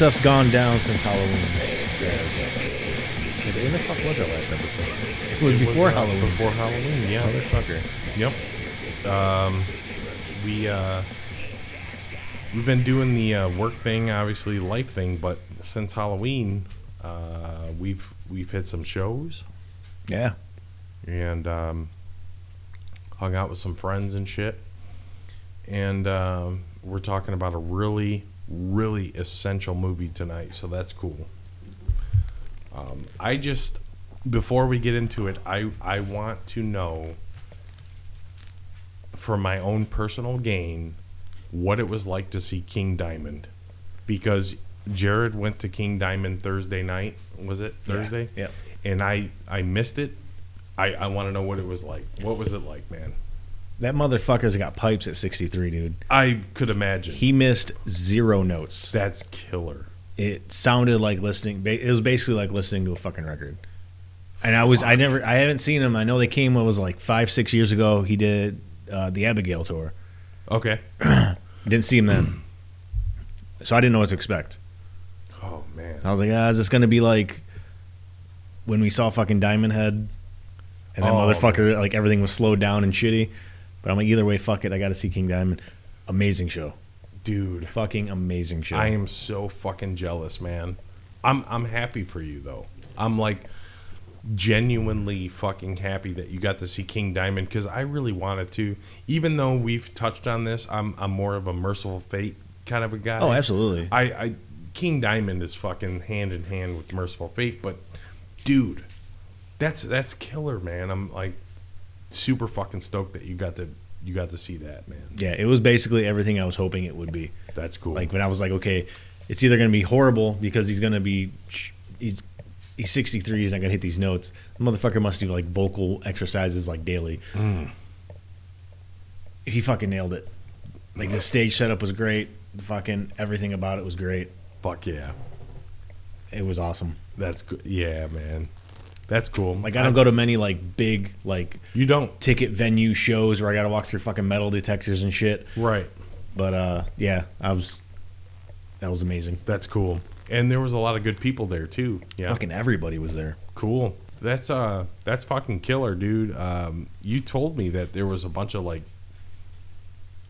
stuff's gone down since Halloween. Yes. When the fuck was our last episode? It was before uh, Halloween. Before Halloween, yeah. Motherfucker. Yep. Um, we uh, we've been doing the uh, work thing, obviously life thing, but since Halloween, uh, we've we've hit some shows Yeah. and um, hung out with some friends and shit. And um, we're talking about a really, really essential movie tonight, so that's cool. Um, I just, before we get into it, I, I want to know, for my own personal gain, what it was like to see King Diamond. Because Jared went to King Diamond Thursday night, was it? Thursday? Yep. and I I missed it. I I want to know what it was like. What was it like, man? That motherfucker's got pipes at 63, dude. I could imagine. He missed zero notes. That's killer. It sounded like listening. It was basically like listening to a fucking record. And I was, I never, I haven't seen him. I know they came. It was like five, six years ago. He did uh, the Abigail tour. Okay. Didn't see him then, so I didn't know what to expect. Oh man. I was like, ah, is this gonna be like when we saw fucking Diamond Head, and that Oh, motherfucker like everything was slowed down and shitty. But I'm like, either way, fuck it. I got to see King Diamond. Amazing show, Dude, fucking amazing show. I am so fucking jealous, man. I'm I'm happy for you though. I'm like genuinely fucking happy that you got to see King Diamond because I really wanted to. Even though we've touched on this, I'm I'm more of a Mercyful Fate kind of a guy. oh, absolutely. I, I King Diamond is fucking hand in hand with Mercyful Fate, but dude, that's that's killer, man. I'm like super fucking stoked that you got to you got to see that, man. yeah, it was basically everything I was hoping it would be. That's cool. Like when I was like, okay, it's either gonna be horrible because he's gonna be he's he's 63, he's not gonna hit these notes. The motherfucker must do like vocal exercises like daily. Mm. He fucking nailed it. Like the stage setup was great. The fucking everything about it was great. fuck yeah, It was awesome. that's good. Yeah, man, that's cool. Like I don't go to many like big like You don't ticket venue shows where I got to walk through fucking metal detectors and shit. right. But uh, yeah, I was that was amazing. That's cool. And there was a lot of good people there too. Yeah, Fucking everybody was there. cool. That's uh, that's fucking killer, dude. Um, you told me that there was a bunch of like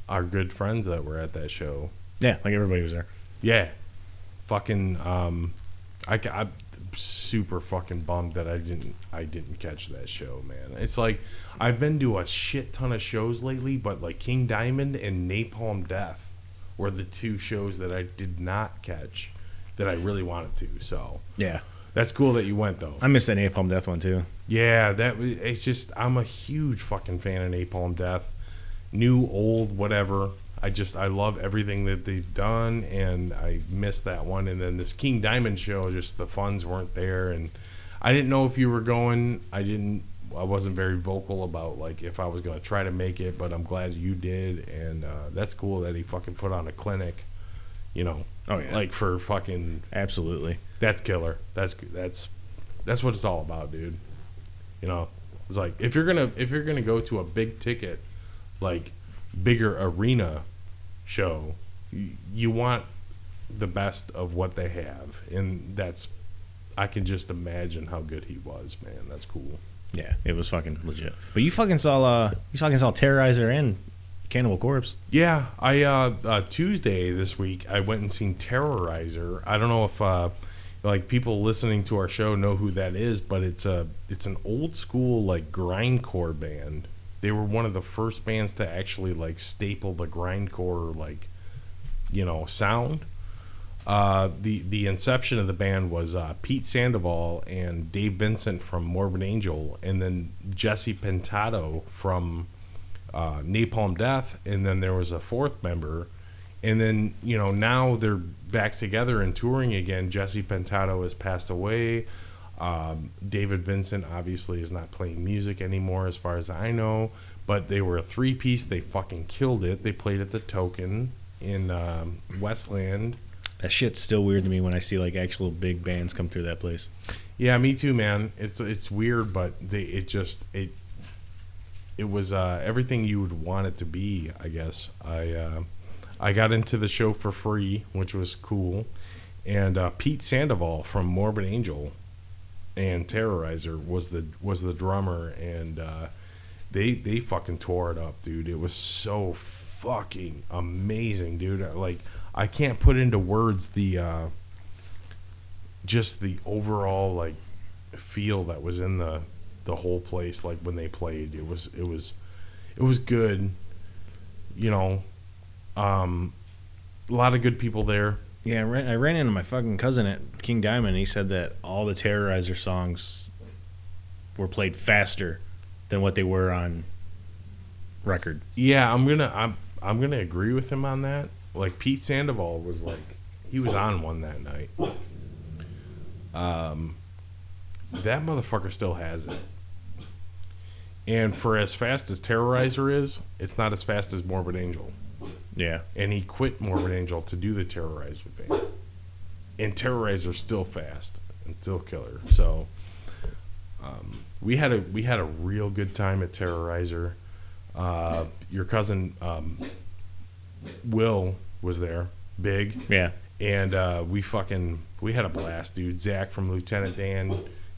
our good friends that were at that show. Yeah, like everybody was there. Yeah, fucking. Um, I, am super fucking bummed that I didn't I didn't catch that show, man. It's like I've been to a shit ton of shows lately, but like King Diamond and Napalm Death were the two shows that I did not catch that I really wanted to. So Yeah, that's cool that you went though. I missed that Napalm Death one too. Yeah, that was- it's just I'm a huge fucking fan of Napalm Death, new, old, whatever. I just I love everything that they've done, and I missed that one. And then this King Diamond show, just the funds weren't there, and I didn't know if you were going. I didn't. I wasn't very vocal about like if I was gonna try to make it, but I'm glad you did, and uh, that's cool that he fucking put on a clinic. You know, Oh, yeah. like for fucking Absolutely. that's killer. That's that's that's what it's all about, dude. You know, it's like if you're gonna if you're gonna go to a big ticket, like bigger arena show, you, want the best of what they have, and that's I can just imagine how good he was, man. That's cool. Yeah, it was fucking legit. But you fucking saw uh you fucking saw Terrorizer and Cannibal Corpse. Yeah, I uh, uh, Tuesday this week I went and seen Terrorizer. I don't know if uh, like people listening to our show know who that is, but it's a it's an old school like grindcore band. They were one of the first bands to actually like staple the grindcore like you know sound. Uh, the the inception of the band was uh, Pete Sandoval and Dave Vincent from Morbid Angel, and then Jesse Pintado from uh, Napalm Death, and then there was a fourth member, and then you know now they're back together and touring again. Jesse Pintado has passed away. Um, David Vincent obviously is not playing music anymore, as far as I know. But they were a three piece. They fucking killed it. They played at the Token in um, Westland That shit's still weird to me when I see like actual big bands come through that place. Yeah, me too, man. It's it's weird, but they it just it it was uh, everything you would want it to be. I guess I uh, I got into the show for free, which was cool, and uh, Pete Sandoval from Morbid Angel and Terrorizer was the was the drummer, and uh, they they fucking tore it up, dude. It was so fucking amazing, dude. Like I can't put into words the uh, just the overall like feel that was in the the whole place like when they played it was it was it was good you know um a lot of good people there Yeah, I ran, I ran into my fucking cousin at King Diamond. He said that all the Terrorizer songs were played faster than what they were on record. yeah i'm gonna i'm i'm gonna agree with him on that like pete sandoval was like he was on one that night um that motherfucker still has it and for as fast as terrorizer is it's not as fast as morbid angel Yeah, and he quit Morbid Angel to do the Terrorizer thing. And Terrorizer's still fast and still killer. So um, we had a we had a real good time at Terrorizer. Uh, your cousin um, Will was there, big, yeah. and uh, we fucking we had a blast, dude. Zach from Lieutenant Dan,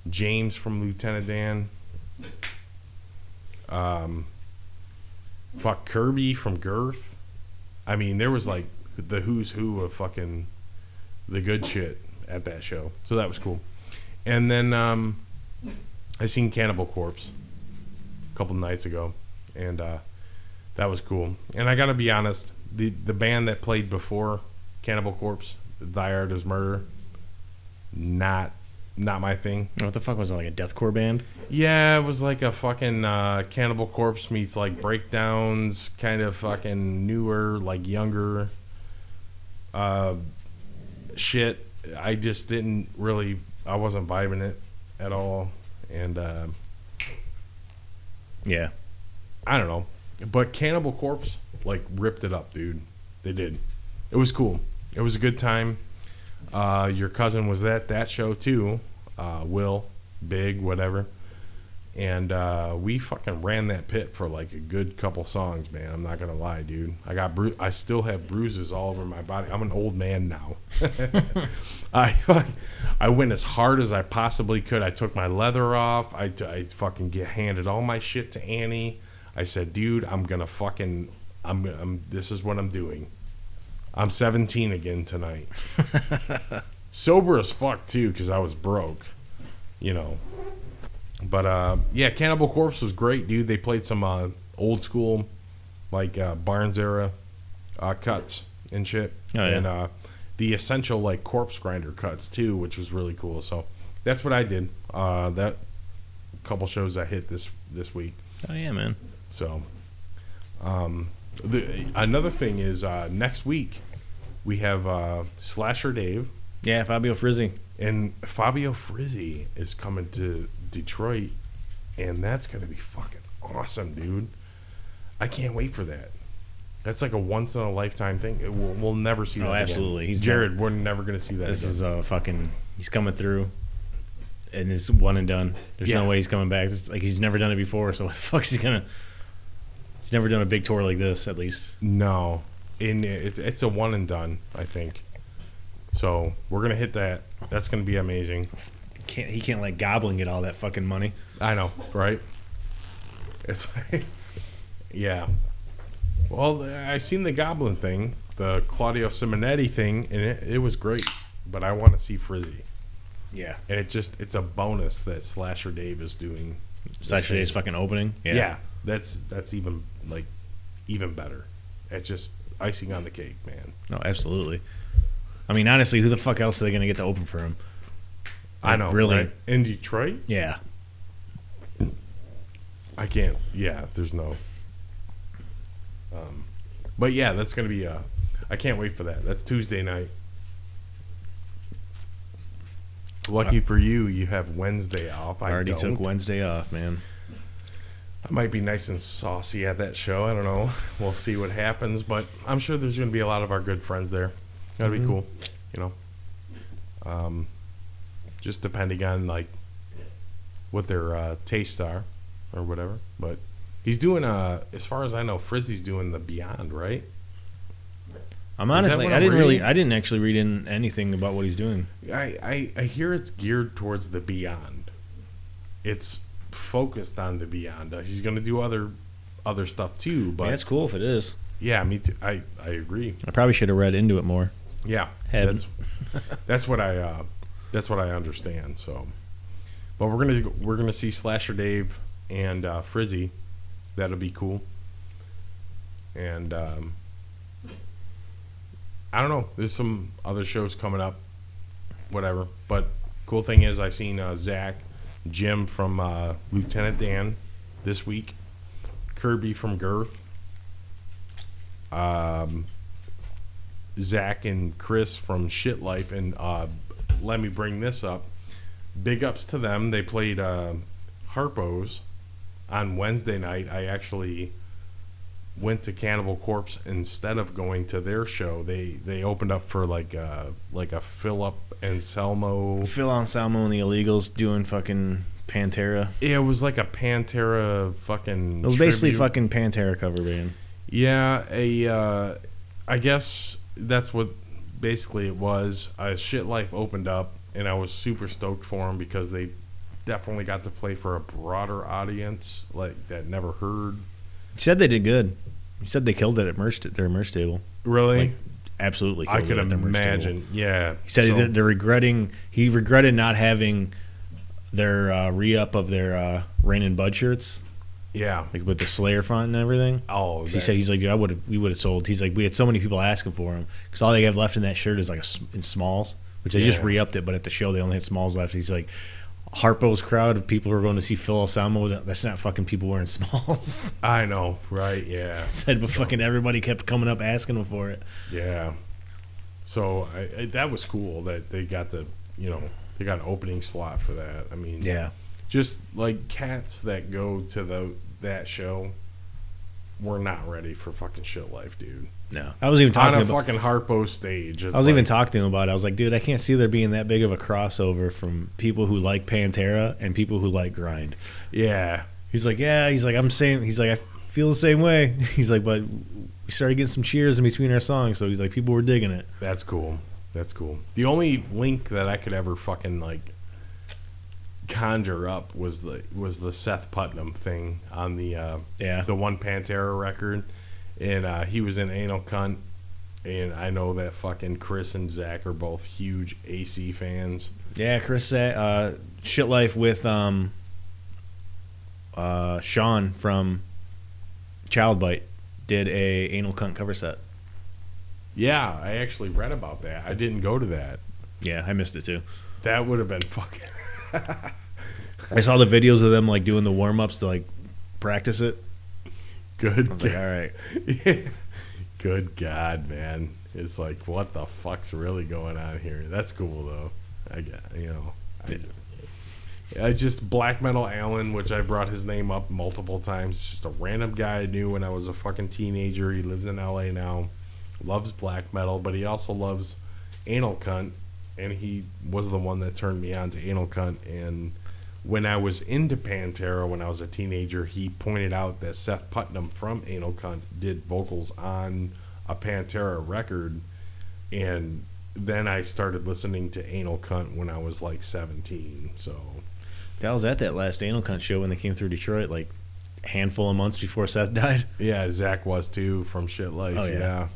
James from Lieutenant Dan, um, fuck Kirby from Girth. I mean, there was like the who's who of fucking the good shit at that show, so that was cool. And then um, I seen Cannibal Corpse a couple nights ago, and uh, that was cool. And I gotta be honest, the the band that played before Cannibal Corpse, Thy Art Is Murder, not not my thing. What the fuck was it like a deathcore band? Yeah, it was like a fucking uh, Cannibal Corpse meets like breakdowns, kind of fucking newer, like younger uh, shit. I just didn't really, I wasn't vibing it at all, and uh, Yeah, I don't know. But Cannibal Corpse like ripped it up, dude. They did. It was cool. It was a good time. Uh, your cousin was at that show too. Uh, Will, big, whatever. And uh, we fucking ran that pit for like a good couple songs, man. I'm not gonna lie, dude. I got bru- I still have bruises all over my body. I'm an old man now. I I went as hard as I possibly could. I took my leather off. I, I fucking get handed all my shit to Annie. I said, dude, I'm gonna fucking I'm, I'm this is what I'm doing. I'm 17 again tonight. Sober as fuck too, because I was broke, you know. But uh, yeah, Cannibal Corpse was great, dude. They played some uh, old school, like uh, Barnes era uh, cuts and shit, Oh, yeah. and uh, the essential like Corpsegrinder cuts too, which was really cool. So that's what I did. Uh, that couple shows I hit this this week. oh yeah, man. So, um, the another thing is uh, next week we have uh, Slasher Dave Yeah, Fabio Frizzi. and Fabio Frizzi is coming to Detroit, and that's gonna be fucking awesome, dude. I can't wait for that. That's like a once in a lifetime thing. It will, we'll never see that. Oh, again. absolutely. He's Jared. We're never gonna see that. This again. is a fucking. He's coming through, and it's one and done. There's Yeah. no way he's coming back. It's like he's never done it before. So what the fuck is he gonna? He's never done a big tour like this, at least. no, in it, it's a one and done. I think. So we're gonna hit that. That's gonna be amazing. Can't he can't like Goblin get all that fucking money? I know, right? It's like, yeah. Well, I seen the Goblin thing, the Claudio Simonetti thing, and it, it was great. But I want to see Frizzi, Yeah. and it just it's a bonus that Slasher Dave is doing. Slasher Dave's fucking opening. Yeah. that's that's even like even better. It's just icing on the cake, man. No, absolutely. I mean, honestly, who the fuck else are they gonna get to open for him? I know, really. right? In Detroit, Yeah. I can't. Yeah, there's no. Um, but yeah, that's gonna be. Uh, I can't wait for that. That's Tuesday night. Lucky for you, you have Wednesday off. I I already don't. took Wednesday off, man. I might be nice and saucy at that show. I don't know. We'll see what happens, but I'm sure there's going to be a lot of our good friends there. That'd be Mhm. cool. you know, um, just depending on like what their uh, tastes are or whatever. But he's doing, uh, as far as I know, Frizzi's doing the Beyond, right? I'm honestly, I didn't really. I didn't actually read in anything about what he's doing. I, I I hear it's geared towards the Beyond. It's focused on the Beyond. Uh, he's going to do other other stuff too, but Yeah, that's cool if it is. yeah, me too. I I agree. I probably should have read into it more. Yeah, Hadn't. that's that's what I uh, that's what I understand. So, but we're gonna we're gonna see Slasher Dave and uh, Frizzi. That'll be cool. And um, I don't know. There's some other shows coming up. Whatever. But cool thing is, I seen uh, Zach, Jim from uh, Lieutenant Dan this week, Kirby from Girth. Um, Zach and Chris from Shit Life, and uh, let me bring this up. Big ups to them. They played uh, Harpo's on Wednesday night. I actually went to Cannibal Corpse instead of going to their show. They they opened up for like uh like a Philip Anselmo. Phil Anselmo and the Illegals doing fucking Pantera. Yeah, it was like a Pantera fucking. It was basically tribute. fucking Pantera cover band. Yeah, a uh, I guess that's what basically it was. Uh, Shit Life opened up, and I was super stoked for them because they definitely got to play for a broader audience, like that never heard. He said they did good. He said they killed it at merch their merch table. Really, Like, Absolutely, killed I could it at their merch table. imagine. Yeah, He said So- that they're regretting. He regretted not having their uh, re up of their uh, Reign in Bud shirts, yeah. like with the Slayer font and everything. Oh, he said he's like, "Dude, I would have, we would have sold. He's like, we had so many people asking for them because all they have left in that shirt is like a, in smalls, which they just Yeah. re upped it, but at the show they only had smalls left. He's like, Harpo's crowd of people who are going to see Phil Anselmo. That's not fucking people wearing smalls. I know, right? Yeah, said, but fucking everybody kept coming up asking him for it. yeah. So I, I, that was cool that they got the you know, they got an opening slot for that. I mean, Yeah, just like cats that go to the that show were not ready for fucking shit life, dude. no, I was even On talking a about. fucking Harpo stage. I was like, even talking to him about it. I was like, dude, I can't see there being that big of a crossover from people who like Pantera and people who like grind. Yeah. He's like, yeah. He's like, I'm saying. He's like, I feel the same way. He's like, but we started getting some cheers in between our songs, so he's like, people were digging it. That's cool. That's cool. The only link that I could ever fucking like conjure up was the was the Seth Putnam thing on the uh Yeah, the one Pantera record, and uh, he was in Anal Cunt, and I know that fucking Chris and Zach are both huge AC fans. yeah. Chris said, uh, "Shit Life" with um, uh, Sean from Child Bite did a anal cunt cover set. Yeah, I actually read about that. I didn't go to that. Yeah, I missed it too. That would have been fucking. I saw the videos of them like doing the warm ups to like practice it. Good. I was like, all right. Good God, man. It's like, what the fuck's really going on here? That's cool, though. I get, you know. I, I just Black Metal Allen, which I brought his name up multiple times. Just a random guy I knew when I was a fucking teenager. He lives in LA now. Loves black metal, but he also loves anal cunt. And he was the one that turned me on to anal cunt. And when I was into Pantera when I was a teenager, he pointed out that Seth Putnam from Anal Cunt did vocals on a Pantera record, and then I started listening to Anal Cunt when I was like 17. So I was at that last anal cunt show when they came through Detroit, like a handful of months before Seth died. yeah, Zach was too from Shit Life. Oh, yeah.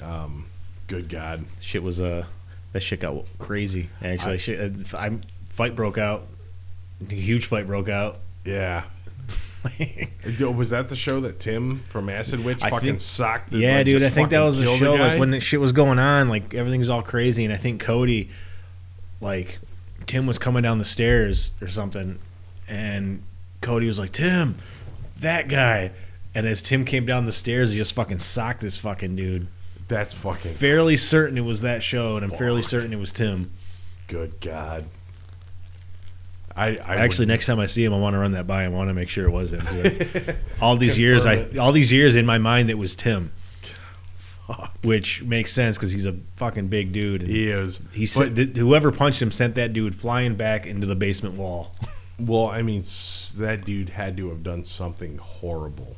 yeah. Um, good God. Shit was uh that shit got crazy. Actually, I- shit, uh, I, fight broke out. A huge fight broke out. Yeah. Was that the show that Tim from Acid Witch I fucking think- socked? the- yeah, like, dude. I think that was the show. guy? Like when the shit was going on, like everything's all crazy, and I think Cody, like, Tim was coming down the stairs or something, and Cody was like, "Tim, that guy." And as Tim came down the stairs, he just fucking socked this fucking dude. That's fucking Fairly certain it was that show, and I'm fairly certain it was Tim. good God. I, I Actually, next time I see him, I want to run that by him. I want to make sure it was him. I- all these years, I it. all these years in my mind, it was Tim. fuck. which makes sense because he's a fucking big dude. And He is. he said that whoever punched him sent that dude flying back into the basement wall. Well, I mean, s- that dude had to have done something horrible.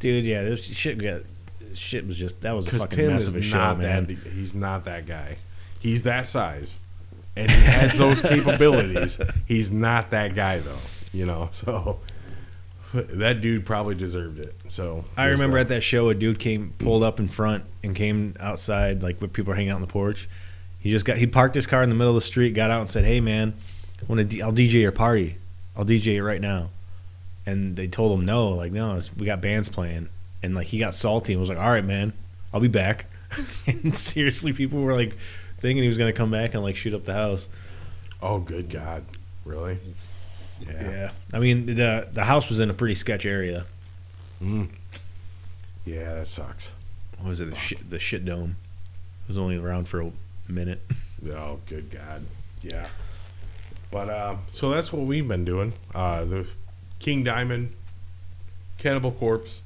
Dude, yeah, this shit got shit was just that was a fucking Tim mess of a show, man. that. He's not that guy. He's that size, and he has those capabilities. He's not that guy though. You know, so that dude probably deserved it. So I remember at that show, a dude came pulled up in front and came outside, like when people are hanging out on the porch. He just got he parked his car in the middle of the street, got out and said, "Hey man, I want to I'll DJ your party. I'll DJ it right now." And they told him no, like no, we got bands playing, and like he got salty and was like, "All right, man, I'll be back." and seriously, people were like thinking he was gonna come back and like shoot up the house. Oh, good God, really? Yeah, yeah. I mean the the house was in a pretty sketch area. Mm. Yeah, that sucks. What was it? The shit the shit dome. It was only around for a minute. Oh, good God. Yeah. But uh, so that's what we've been doing. Uh, the King Diamond, Cannibal Corpse,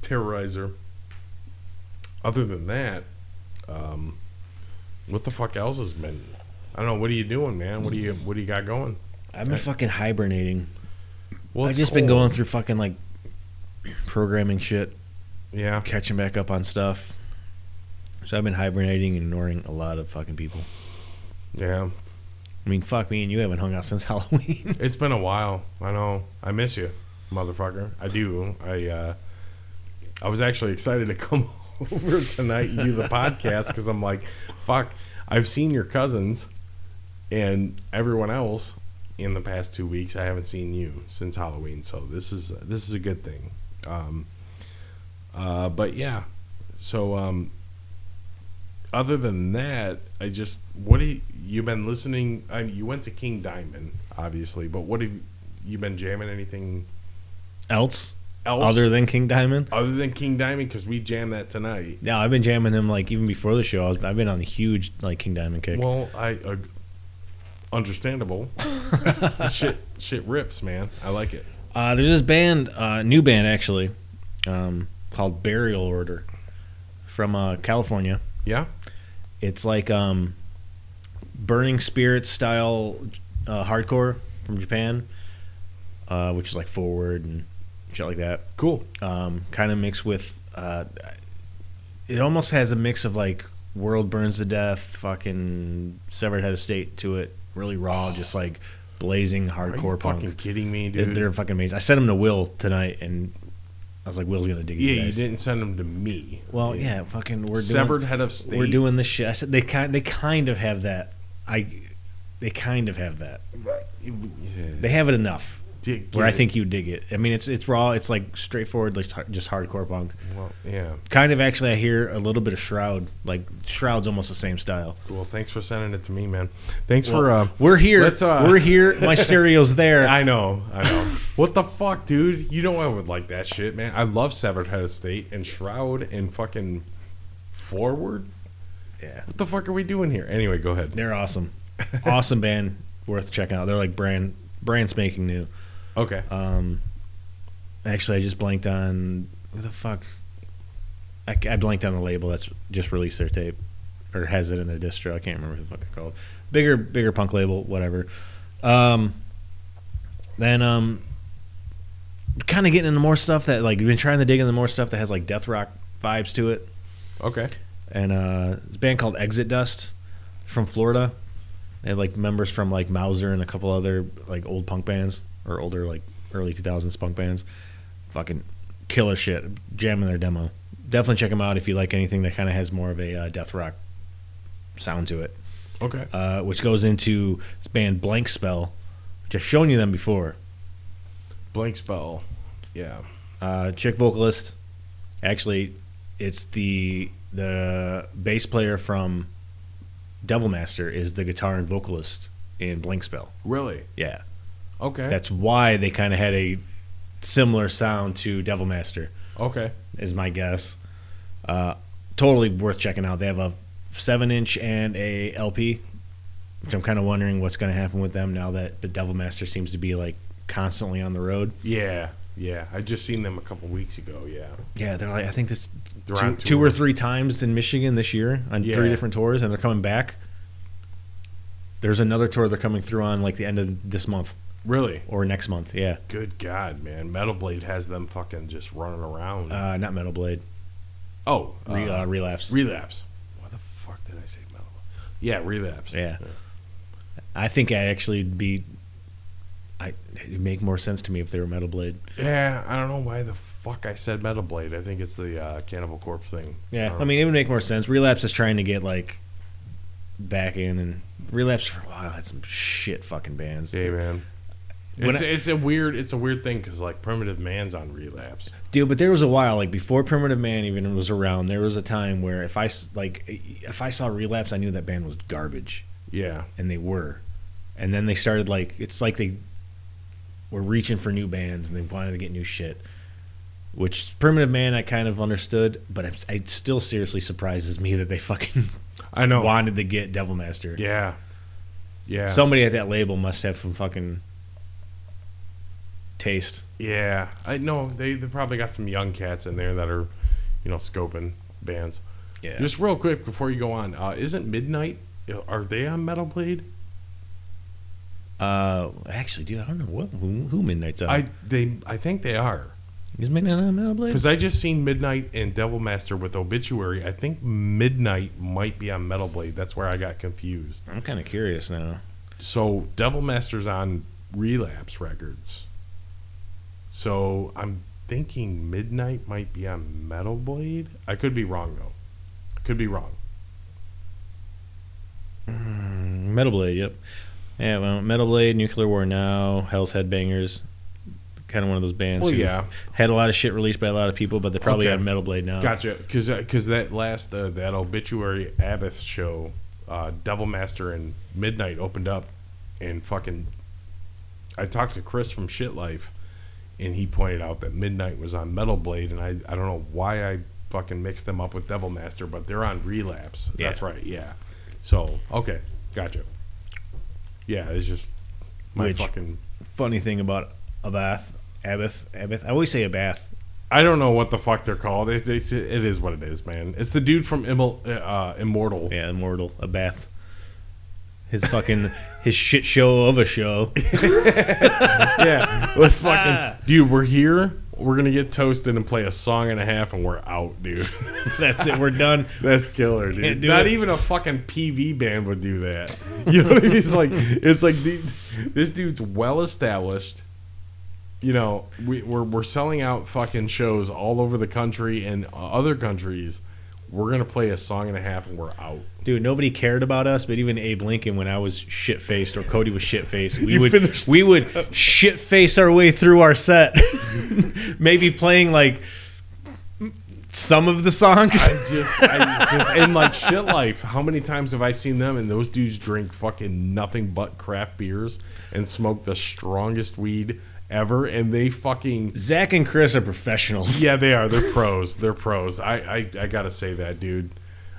Terrorizer. Other than that, um, what the fuck else has been? I don't know. What are you doing, man? What do you What do you got going? I've been I- fucking hibernating. Well, I've just been going through fucking like programming shit, Yeah. catching back up on stuff. So I've been hibernating and ignoring a lot of fucking people. Yeah. I mean, fuck me and you haven't hung out since Halloween. It's been a while. I know. I miss you, motherfucker. I do. I uh, I was actually excited to come over tonight and do the podcast because I'm like, fuck. I've seen your cousins and everyone else in the past two weeks. I haven't seen you since Halloween, so this is this is a good thing. Um, uh, but yeah, so um, other than that, I just what do you, you been listening? I mean, you went to King Diamond, obviously, but what have you been jamming? Anything Else, else other than King Diamond? other than King Diamond? Because we jammed that tonight. Yeah, I've been jamming him like even before the show. I was, I've been on a huge like King Diamond kick. Well, I uh, understandable. shit, shit rips, man. I like it. Uh, there's this band, uh, new band actually, um, called Burial Order from uh, California. Yeah. It's like um, Burning Spirit style uh, hardcore from Japan, uh, which is like forward and shit like that. Cool. Um, kind of mixed with. Uh, it almost has a mix of like World Burns to Death, fucking Severed Head of State to it. Really raw, just like blazing hardcore Are you punk. fucking kidding me, dude? They're fucking amazing. I sent them to Will tonight, and I was like, Will's gonna dig yeah, you didn't send them to me. Well, yeah, fucking, we're doing Severed head of state. we're doing this shit. I said they kind they kind of have that. I they kind of have that. Right. They have it enough Dig- where I think you dig it. I mean, it's it's raw. It's like straightforward, like just hardcore punk. Well, yeah. Kind of actually, I hear a little bit of Shroud. Like Shroud's almost the same style. Well, thanks for sending it to me, man. Thanks for. uh We're here. uh, we're here. My stereo's there. I know, I know. what the fuck, dude? You know I would like that shit, man. I love Severed Head of State and Shroud and fucking Forward. yeah, What the fuck are we doing here? Anyway, go ahead. they're awesome. awesome band, worth checking out. They're like brand brand spanking new. Okay. Um, actually, I just blanked on who the fuck. I, I blanked on the label that's just released their tape or has it in their distro. I can't remember who the fuck they're called. Bigger, bigger punk label, whatever. Um, then um, kind of getting into more stuff that like we've been trying to dig into more stuff that has like death rock vibes to it. Okay. And uh, it's band called Exit Dust from Florida. They have like members from like Mauser and a couple other like old punk bands or older like early 2000s punk bands. Fucking killer shit. Jamming their demo. Definitely check them out if you like anything that kind of has more of a uh, death rock sound to it. Okay. Uh, which goes into this band Blank Spell, which I've shown you them before. Blank spell. Yeah. uh, chick vocalist. Actually, it's the the bass player from Devil Master is the guitar and vocalist in Blank Spell. Really? Yeah, Okay. that's why they kind of had a similar sound to Devil Master. okay. Is my guess. Uh, totally worth checking out. They have a seven inch and a LP, which I'm kind of wondering what's going to happen with them now that the Devil Master seems to be like constantly on the road. Yeah. yeah. I just seen them a couple weeks ago. Yeah, Yeah, they're like I think this two, two or three times in Michigan this year on Yeah. three different tours, and they're coming back. There's another tour they're coming through on like the end of this month really. or next month. Yeah, Good God, man! Metal Blade has them fucking just running around. uh, not Metal Blade, oh, Re, uh, uh, Relapse. relapse. What the fuck did I say? Metal. Blade? Yeah, relapse. Yeah. I think I actually be. I it'd make more sense to me if they were Metal Blade. Yeah, I don't know why the fuck I said Metal Blade. I think it's the uh, Cannibal Corpse thing. Yeah, don't I mean it would make more sense. Relapse is trying to get like back in, and Relapse for a while had some shit fucking bands. Hey man, it's, I- it's a weird it's a weird thing because like Primitive Man's on relapse. Dude, but there was a while like before Primitive Man even was around. There was a time where if i like if I saw Relapse, I knew that band was garbage, Yeah, and they were. And then they started like it's like they were reaching for new bands and they wanted to get new shit. Which Primitive Man I kind of understood, but it, it still seriously surprises me that they fucking I know. wanted to get Devil Master. Yeah, yeah, Somebody at that label must have some fucking taste. yeah. I know they they probably got some young cats in there that are, you know, scoping bands. Yeah. Just real quick before you go on, uh, isn't Midnight? Are they on Metal Blade? uh, actually, dude, I don't know what who, who Midnight's on. I they I think they are. Is Midnight on Metal Blade? Because I just seen Midnight and Devil Master with Obituary. I think Midnight might be on Metal Blade. That's where I got confused. I'm kind of curious now. So Devil Master's on Relapse Records. So I'm thinking Midnight might be on Metal Blade. I could be wrong though. I Could be wrong. Metal Blade, yep. Yeah, well, Metal Blade, Nuclear War Now, Hell's Headbangers, kind of one of those bands. Well, who yeah. had a lot of shit released by a lot of people, but they're probably Okay. on Metal Blade now. Gotcha. Because that last uh, that Obituary Abbath show, uh, Devil Master and Midnight opened up, and fucking. I talked to Chris from Shit Life, and he pointed out that Midnight was on Metal Blade, and I I don't know why I fucking mixed them up with Devil Master, but they're on Relapse. Yeah. That's right. Yeah. So okay, gotcha. Yeah, it's just my Which- fucking. Funny thing about Abbath, Abbath, Abbath. I always say Abbath. I don't know what the fuck they're called. It, it, it is what it is, man. It's the dude from Immol, uh, Immortal. Yeah, Immortal, Abbath. His fucking his shit show of a show. yeah, let's fucking dude. We're here. We're gonna get toasted and play a song and a half, and we're out, dude. That's it. We're done. That's killer, dude. Not it. even a fucking PV band would do that. You know what I mean? It's like it's like the, this dude's well established. You know, we, we're we're selling out fucking shows all over the country and other countries. We're gonna play a song and a half, and we're out. Dude, nobody cared about us, but even Abe Lincoln, when I was shit faced or Cody was shit faced, we would we would shit face our way through our set, maybe playing like some of the songs. I just, I just, in like shit life. How many times have I seen them? And those dudes drink fucking nothing but craft beers and smoke the strongest weed ever. And they fucking, Zach and Chris are professionals. yeah, they are. They're pros. They're pros. I, I, I gotta say that, dude.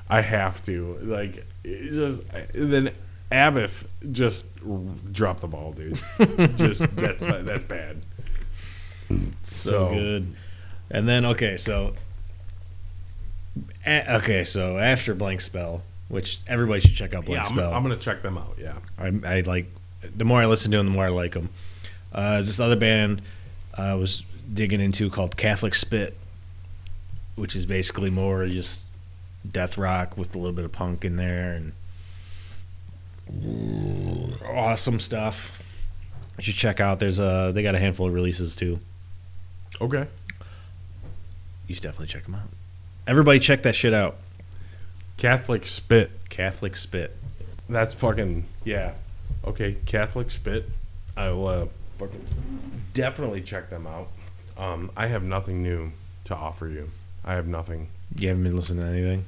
I have to. Like, just then Abbath just dropped the ball, dude. just that's that's bad. so, So- good. And then okay, so a- okay, so after Blank Spell, which everybody should check out Blank Yeah, I'm, Spell. I'm gonna check them out. Yeah. I, I like the more I listen to them, the more I like them. Uh, this other band I was digging into called Catholic Spit, which is basically more just death rock with a little bit of punk in there and awesome stuff. You should check out. There's a they got a handful of releases too. Okay. You should definitely check them out. Everybody, check that shit out. Catholic spit. Catholic Spit. That's fucking yeah. Okay, Catholic Spit. I will uh, fucking definitely check them out. Um, I have nothing new to offer you. I have nothing. You haven't been listening to anything.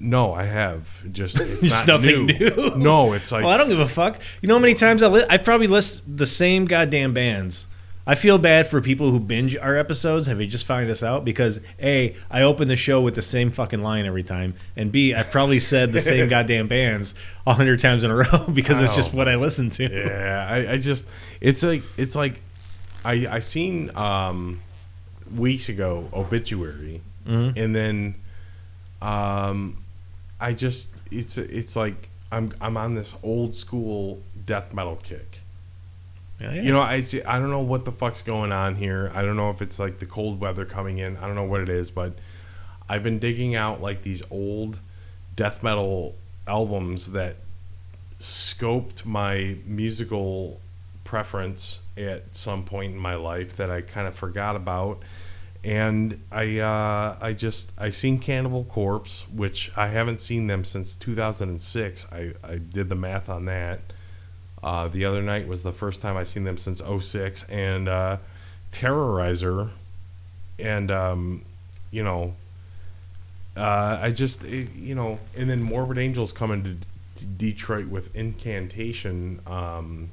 No, I have just it's Just not nothing new. new. No, it's like well, I don't give a fuck. You know how many times I li- I probably list the same goddamn bands. I feel bad for people who binge our episodes. Have you just found us out? Because a, I open the show with the same fucking line every time, and b, I've probably said the same goddamn bands a hundred times in a row because it's just what I listen to. yeah. I, I just it's like it's like I I seen um weeks ago obituary, Mhm. and then um, I just it's it's like I'm I'm on this old school death metal kick. Yeah, yeah. You know, I see- I don't know what the fuck's going on here. I don't know if it's like the cold weather coming in. I don't know what it is, but I've been digging out like these old death metal albums that scoped my musical preference at some point in my life that I kind of forgot about. And I uh, I just I seen Cannibal Corpse, which I haven't seen them since 2006. I, I did the math on that. Uh, the other night was the first time I seen them since 06 and uh, Terrorizer and um, you know uh, I just it- you know and then Morbid Angels coming to, to Detroit with Incantation um,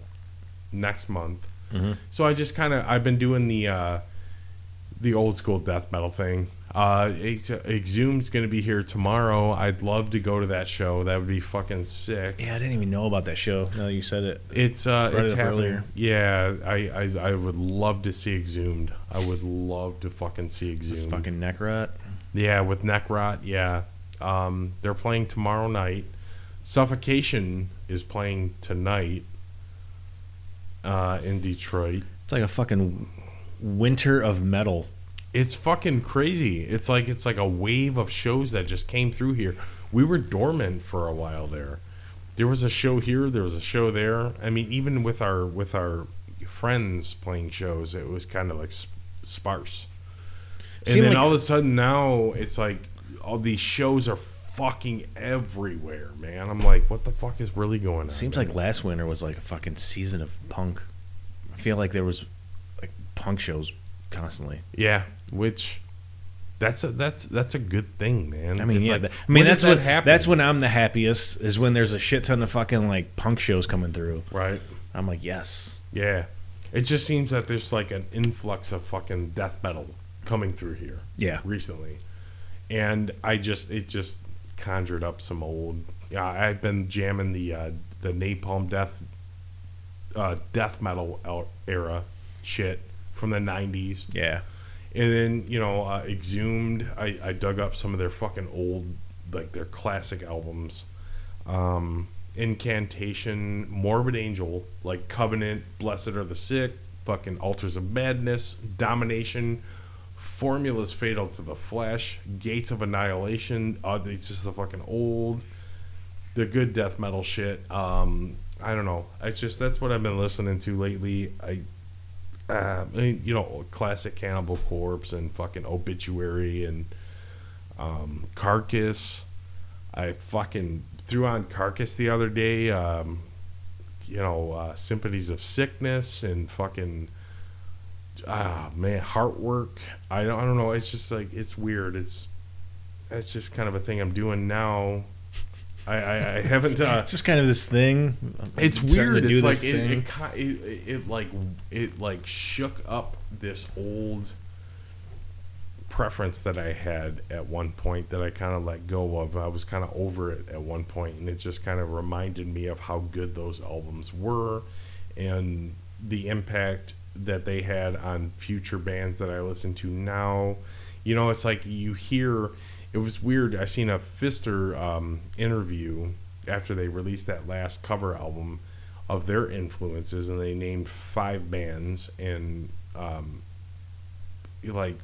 next month. Mhm. So I just kind of I've been doing the uh, the old school death metal thing. Uh, Exhumed's going to be here tomorrow. I'd love to go to that show. That would be fucking sick. yeah, I didn't even know about that show. Now you said it. It's uh, it's it happening. earlier. Yeah, I, I I would love to see Exhumed. I would love to fucking see Exhumed. fucking Necrot. Yeah, with Necrot. Yeah, um, they're playing tomorrow night. Suffocation is playing tonight uh, in Detroit. It's like a fucking winter of metal. It's fucking crazy. It's like it's like a wave of shows that just came through here. We were dormant for a while there. There was a show here, there was a show there. I mean, even with our with our friends playing shows, it was kind of like sp- sparse. And Seemed then like- all of a sudden now it's like all these shows are fucking everywhere, man. I'm like, what the fuck is really going on? Seems man? like last winter was like a fucking season of punk. I feel like there was punk shows constantly. yeah, which that's a that's that's a good thing, man. I mean, It's yeah, like, I mean that's that what happen? that's when I'm the happiest is when there's a shit ton of fucking like punk shows coming through. right. I'm like, yes, Yeah. It just seems that there's like an influx of fucking death metal coming through here yeah, recently. And I just it just conjured up some old yeah, I've been jamming the uh the napalm death uh death metal era shit from the 90s. yeah. And then, you know, uh, Exhumed, I, I dug up some of their fucking old, like their classic albums. Um, Incantation, Morbid Angel, like Covenant, Blessed Are the Sick, fucking Altars of Madness, Domination, Formulas Fatal to the Flesh, Gates of Annihilation. Uh, it's just the fucking old, the good death metal shit. Um, I don't know. It's just that's what I've been listening to lately. I I mean, you know, classic Cannibal Corpse and fucking Obituary and um, Carcass. I fucking threw on Carcass the other day. Um, you know, uh, Symphonies of Sickness and fucking ah man, Heartwork. I don't, I don't know. It's just like it's weird. It's it's just kind of a thing I'm doing now. I, I, I haven't. Uh, It's just kind of this thing. it's I'm starting weird. It's like it, it, it, it like it like shook up this old preference that I had at one point that I kind of let go of. I was kind of over it at one point, and it just kind of reminded me of how good those albums were and the impact that they had on future bands that I listen to now. You know, it's like you hear. It was weird. I seen a Fister um, interview after they released that last cover album of their influences, and they named five bands, and um, like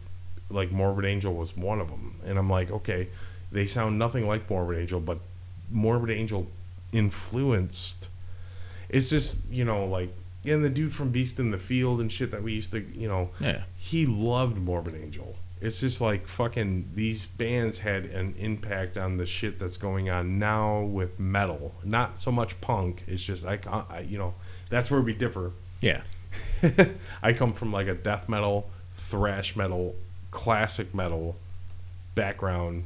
like Morbid Angel was one of them. And I'm like, okay, they sound nothing like Morbid Angel, but Morbid Angel influenced. It's just you know like and the dude from Beast in the Field and shit that we used to you know Yeah. he loved Morbid Angel. It's just like fucking these bands had an impact on the shit that's going on now with metal. Not so much punk. It's just like I you know that's where we differ. Yeah. I come from like a death metal, thrash metal, classic metal background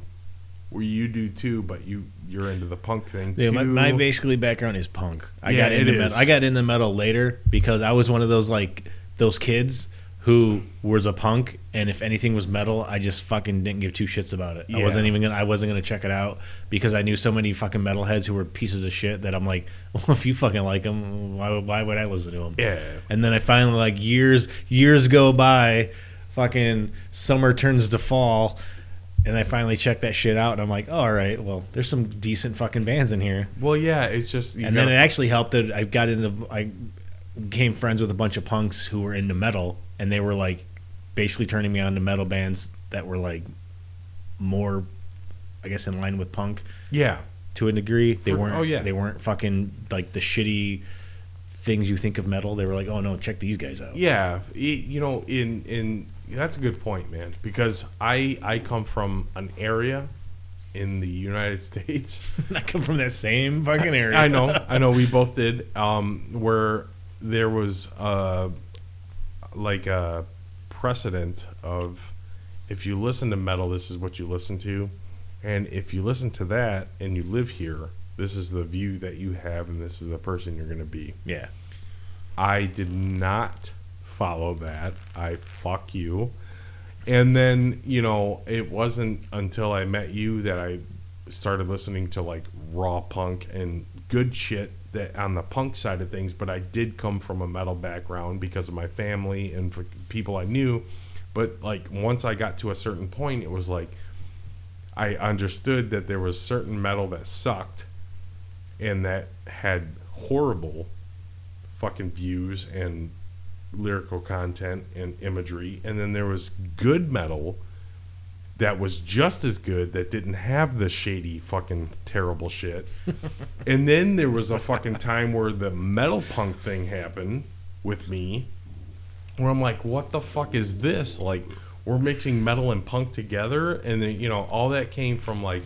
where you do too, but you you're into the punk thing Yeah, too. my, my basically background is punk. I Yeah, got into is. metal. I got into metal later because I was one of those like those kids who was a punk, and if anything was metal, I just fucking didn't give two shits about it. I wasn't even gonna. I wasn't gonna check it out because I knew so many fucking metalheads who were pieces of shit that I'm like, well, if you fucking like them, why, why would I listen to them? yeah. And then I finally like years years go by, fucking summer turns to fall, and I finally checked that shit out, and I'm like, oh, all right, well, there's some decent fucking bands in here. Well, yeah, it's just and then it actually helped that I got into I became friends with a bunch of punks who were into metal, and they were like basically turning me on to metal bands that were like more, I guess, in line with punk yeah, to a degree. They For- weren't. oh, yeah. They weren't fucking like the shitty things you think of metal. They were like, oh no, check these guys out. yeah. You know, in in that's a good point, man. Because I I come from an area in the United States. I come from that same fucking area. I know, I know. We both did. Um, where there was uh, like a precedent of if you listen to metal, this is what you listen to, and if you listen to that and you live here, this is the view that you have, and this is the person you're going to be. Yeah. I did not follow that. I fuck you. And then, you know, it wasn't until I met you that I started listening to like raw punk and good shit that on the punk side of things, but I did come from a metal background because of my family and for people I knew. But like once I got to a certain point, it was like I understood that there was certain metal that sucked and that had horrible fucking views and lyrical content and imagery and then there was good metal that was just as good that didn't have the shady fucking terrible shit and then there was a fucking time where the metal punk thing happened with me where I'm like what the fuck is this like we're mixing metal and punk together and then you know all that came from like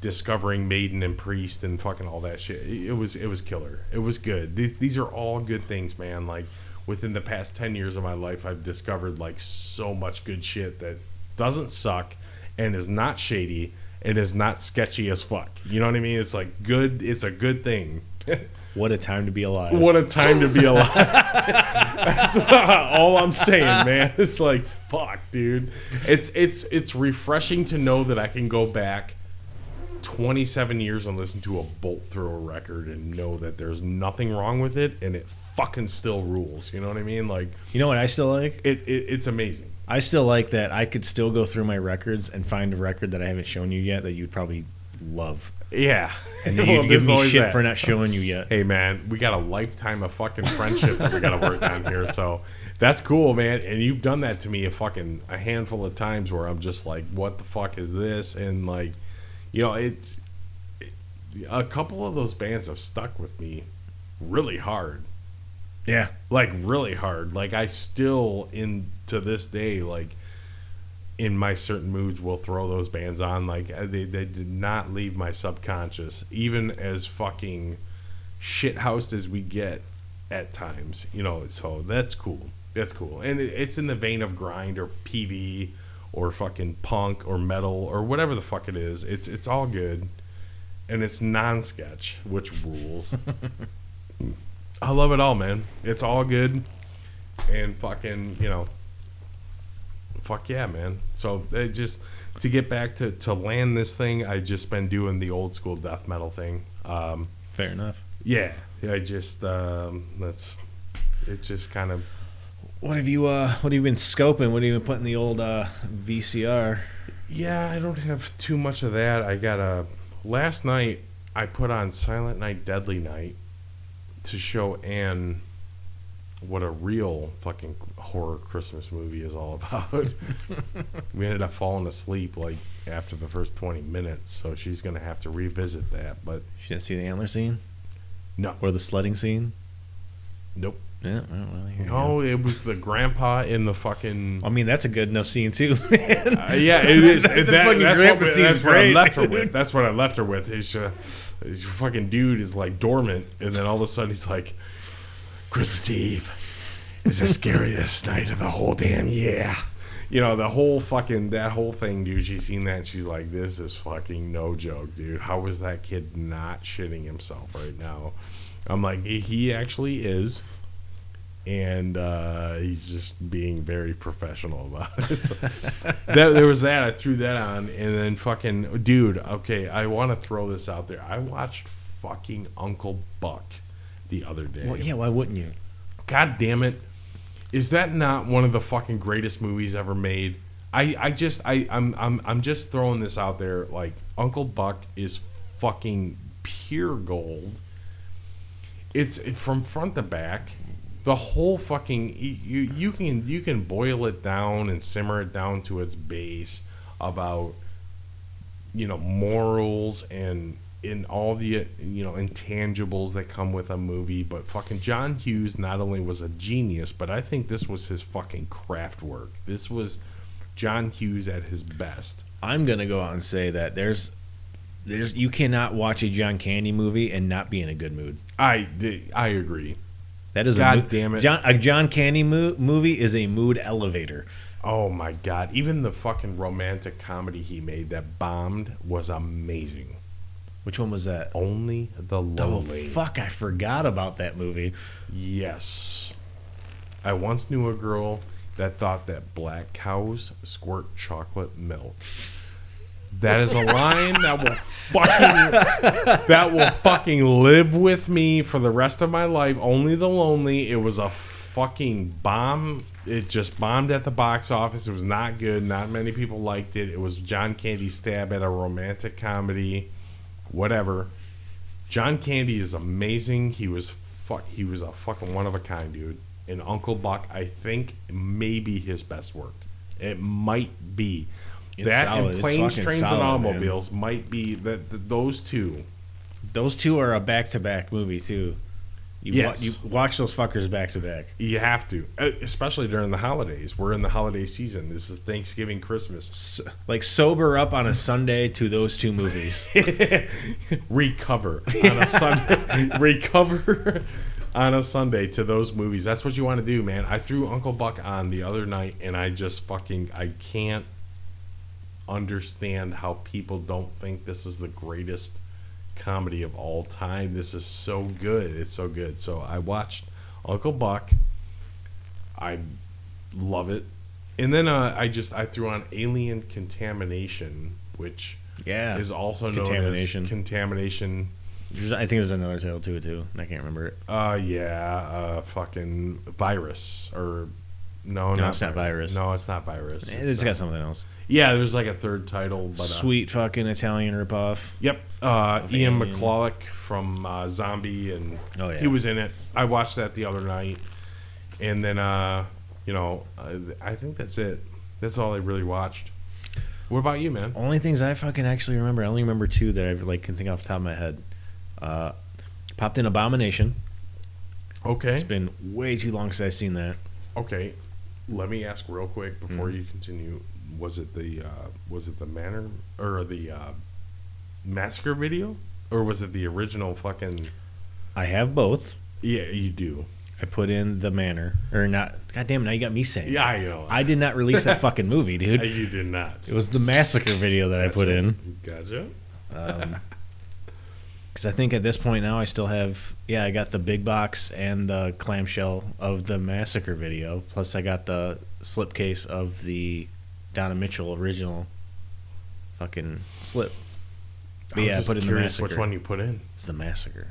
discovering Maiden and Priest and fucking all that shit. It it was it was killer. It was good. These these are all good things, man. Like within the past 10 years of my life, I've discovered like so much good shit that doesn't suck and is not shady and is not sketchy as fuck. You know what I mean? It's like good it's a good thing. What a time to be alive. what a time to be alive. That's all I'm saying, man. It's like fuck, dude. It's it's it's refreshing to know that I can go back 27 years and listen to a bolt thrower record and know that there's nothing wrong with it and it fucking still rules. You know what I mean? Like You know what I still like? it, it it's amazing. I still like that I could still go through my records and find a record that I haven't shown you yet that you'd probably love. Yeah. And then Well, you'd give me shit that. for not showing you yet. hey man, we got a lifetime of fucking friendship that we got to work on here. So that's cool, man. And you've done that to me a fucking a handful of times where I'm just like, what the fuck is this? And like, you know, it's it, a couple of those bands have stuck with me really hard, Yeah. like really hard. Like I still in to this day like. In my certain moods, will throw those bands on. Like uh, they, they did not leave my subconscious, even as fucking shit housed as we get at times, you know. So that's cool. That's cool, and it, it's in the vein of grind or PV or fucking punk or metal or whatever the fuck it is. It's it's all good, and it's non-sketch, which rules. I love it all, man. It's all good, and fucking you know. Fuck yeah, man. So it just to get back to to land this thing, I just been doing the old school death metal thing. Um, Fair enough. yeah, I just um, that's it's just kind of What have you uh what have you been scoping? What have you been putting the old uh VCR? yeah. I don't have too much of that. I got a last night. I put on Silent Night, Deadly Night to show Anne what a real fucking horror Christmas movie is all about. we ended up falling asleep like after the first twenty minutes, so she's gonna have to revisit that. But she didn't see the antler scene? No. Or the sledding scene? nope. Yeah, well, well, here you No, it was the grandpa in the fucking. I mean, that's a good enough scene too. man. Uh, yeah, it is. The that, that's what, that's what I left her with. That's what I left her with. Is uh, this fucking dude is like dormant, and then all of a sudden he's like, Christmas Eve is the scariest night of the whole damn year. You know the whole fucking that whole thing, dude. She's seen that. And she's like, "This is fucking no joke, dude. How is that kid not shitting himself right now?" I'm like, he actually is and uh, he's just being very professional about it. So that, there was that. I threw that on, and then fucking dude. Okay, I want to throw this out there. I watched fucking Uncle Buck the other day. well, yeah, why wouldn't you? God damn it! Is that not one of the fucking greatest movies ever made? I, I just I I'm, I'm I'm just throwing this out there like Uncle Buck is fucking pure gold. It's from front to back. The whole fucking you you can you can boil it down and simmer it down to its base about you know morals and in all the you know intangibles that come with a movie but fucking John Hughes not only was a genius but I think this was his fucking craft work. This was John Hughes at his best. I'm gonna go out and say that there's there's you cannot watch a John Candy movie and not be in a good mood. I I agree That is God a mo- damn it. John, a John Candy mo- movie is a mood elevator. oh my god even the fucking romantic comedy he made that bombed was amazing Which one was that? only the lonely. Oh fuck! I forgot about that movie. Yes. I once knew a girl that thought that black cows squirt chocolate milk. That is a line that will fucking that will fucking live with me for the rest of my life. Only the lonely. It was a fucking bomb. It just bombed at the box office. It was not good. Not many people liked it. It was John Candy's stab at a romantic comedy. Whatever. John Candy is amazing. He was fuck. He was a fucking one of a kind, dude. And Uncle Buck, I think, may be his best work. It might be It's that solid. and planes, trains, solid, and man. automobiles might be that th- those two. Those two are a back to back movie too. You wa- Yes. you watch those fuckers back to back. You have to, uh, especially during the holidays. We're in the holiday season. This is Thanksgiving, Christmas. S- Like sober up on a Sunday to those two movies. recover on a Sunday. recover on a Sunday to those movies. That's what you want to do, man. I threw Uncle Buck on the other night, and I just fucking I can't understand how people don't think this is the greatest comedy of all time. This is so good. It's so good. So I watched Uncle Buck. I love it. And then uh, I just I threw on Alien Contamination, which Yeah, is also known Contamination. as contamination. There's- I think there's another title to it too. and I can't remember it. Uh, yeah, uh, fucking virus or no, No, not it's not virus. No, it's not virus. It's got something else. Yeah, there's like a third title, but uh, Sweet fucking Italian ripoff. Yep, uh, Ian Alien. McCulloch from uh, Zombie, and Oh, yeah. he was in it. I watched that the other night, and then uh, you know, I think that's it. That's all I really watched. What about you, man? Only things I fucking actually remember. I only remember two that I like can think off the top of my head. Uh, popped in Abomination. Okay, It's been way too long since I've seen that. Okay, let me ask real quick before Mm-hmm. you continue. Was it the uh, was it the manor or the uh, massacre video, or was it the original fucking? I have both. Yeah, you do. I put in the manor or not. God damn! Now you got me saying. Yeah, I know. I did not release that fucking movie, dude. you did not. It was the massacre video that I put in. Gotcha. Because I think at this point now I still have. Yeah, I got the big box and the clamshell of the massacre video. Plus, I got the slipcase of the Donna Michelle original fucking slip. But I was yeah, I just put in the curious massacre. which one you put in. It's the massacre.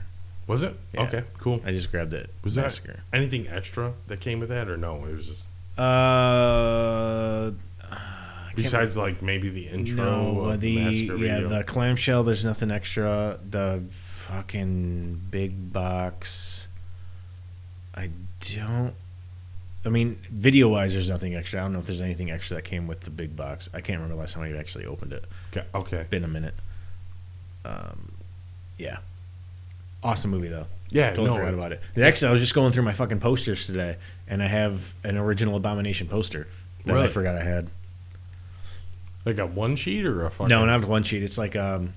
Was it? Yeah. Okay, cool. I just grabbed it. Was massacre. that anything extra that came with that, or no? It was just Uh, I besides like maybe the intro No, of the massacre yeah video. the clamshell. There's nothing extra. The fucking big box. I don't. I mean, video wise, there's nothing extra. I don't know if there's anything extra that came with the big box. I can't remember last time I actually opened it. okay. okay. Been a minute. Um, yeah. Awesome movie though. Yeah, Totally no, forgot about it. Actually, I was just going through my fucking posters today, and I have an original Abomination poster that I forgot I had. Like a one sheet or a fucking No, not one sheet. It's like um,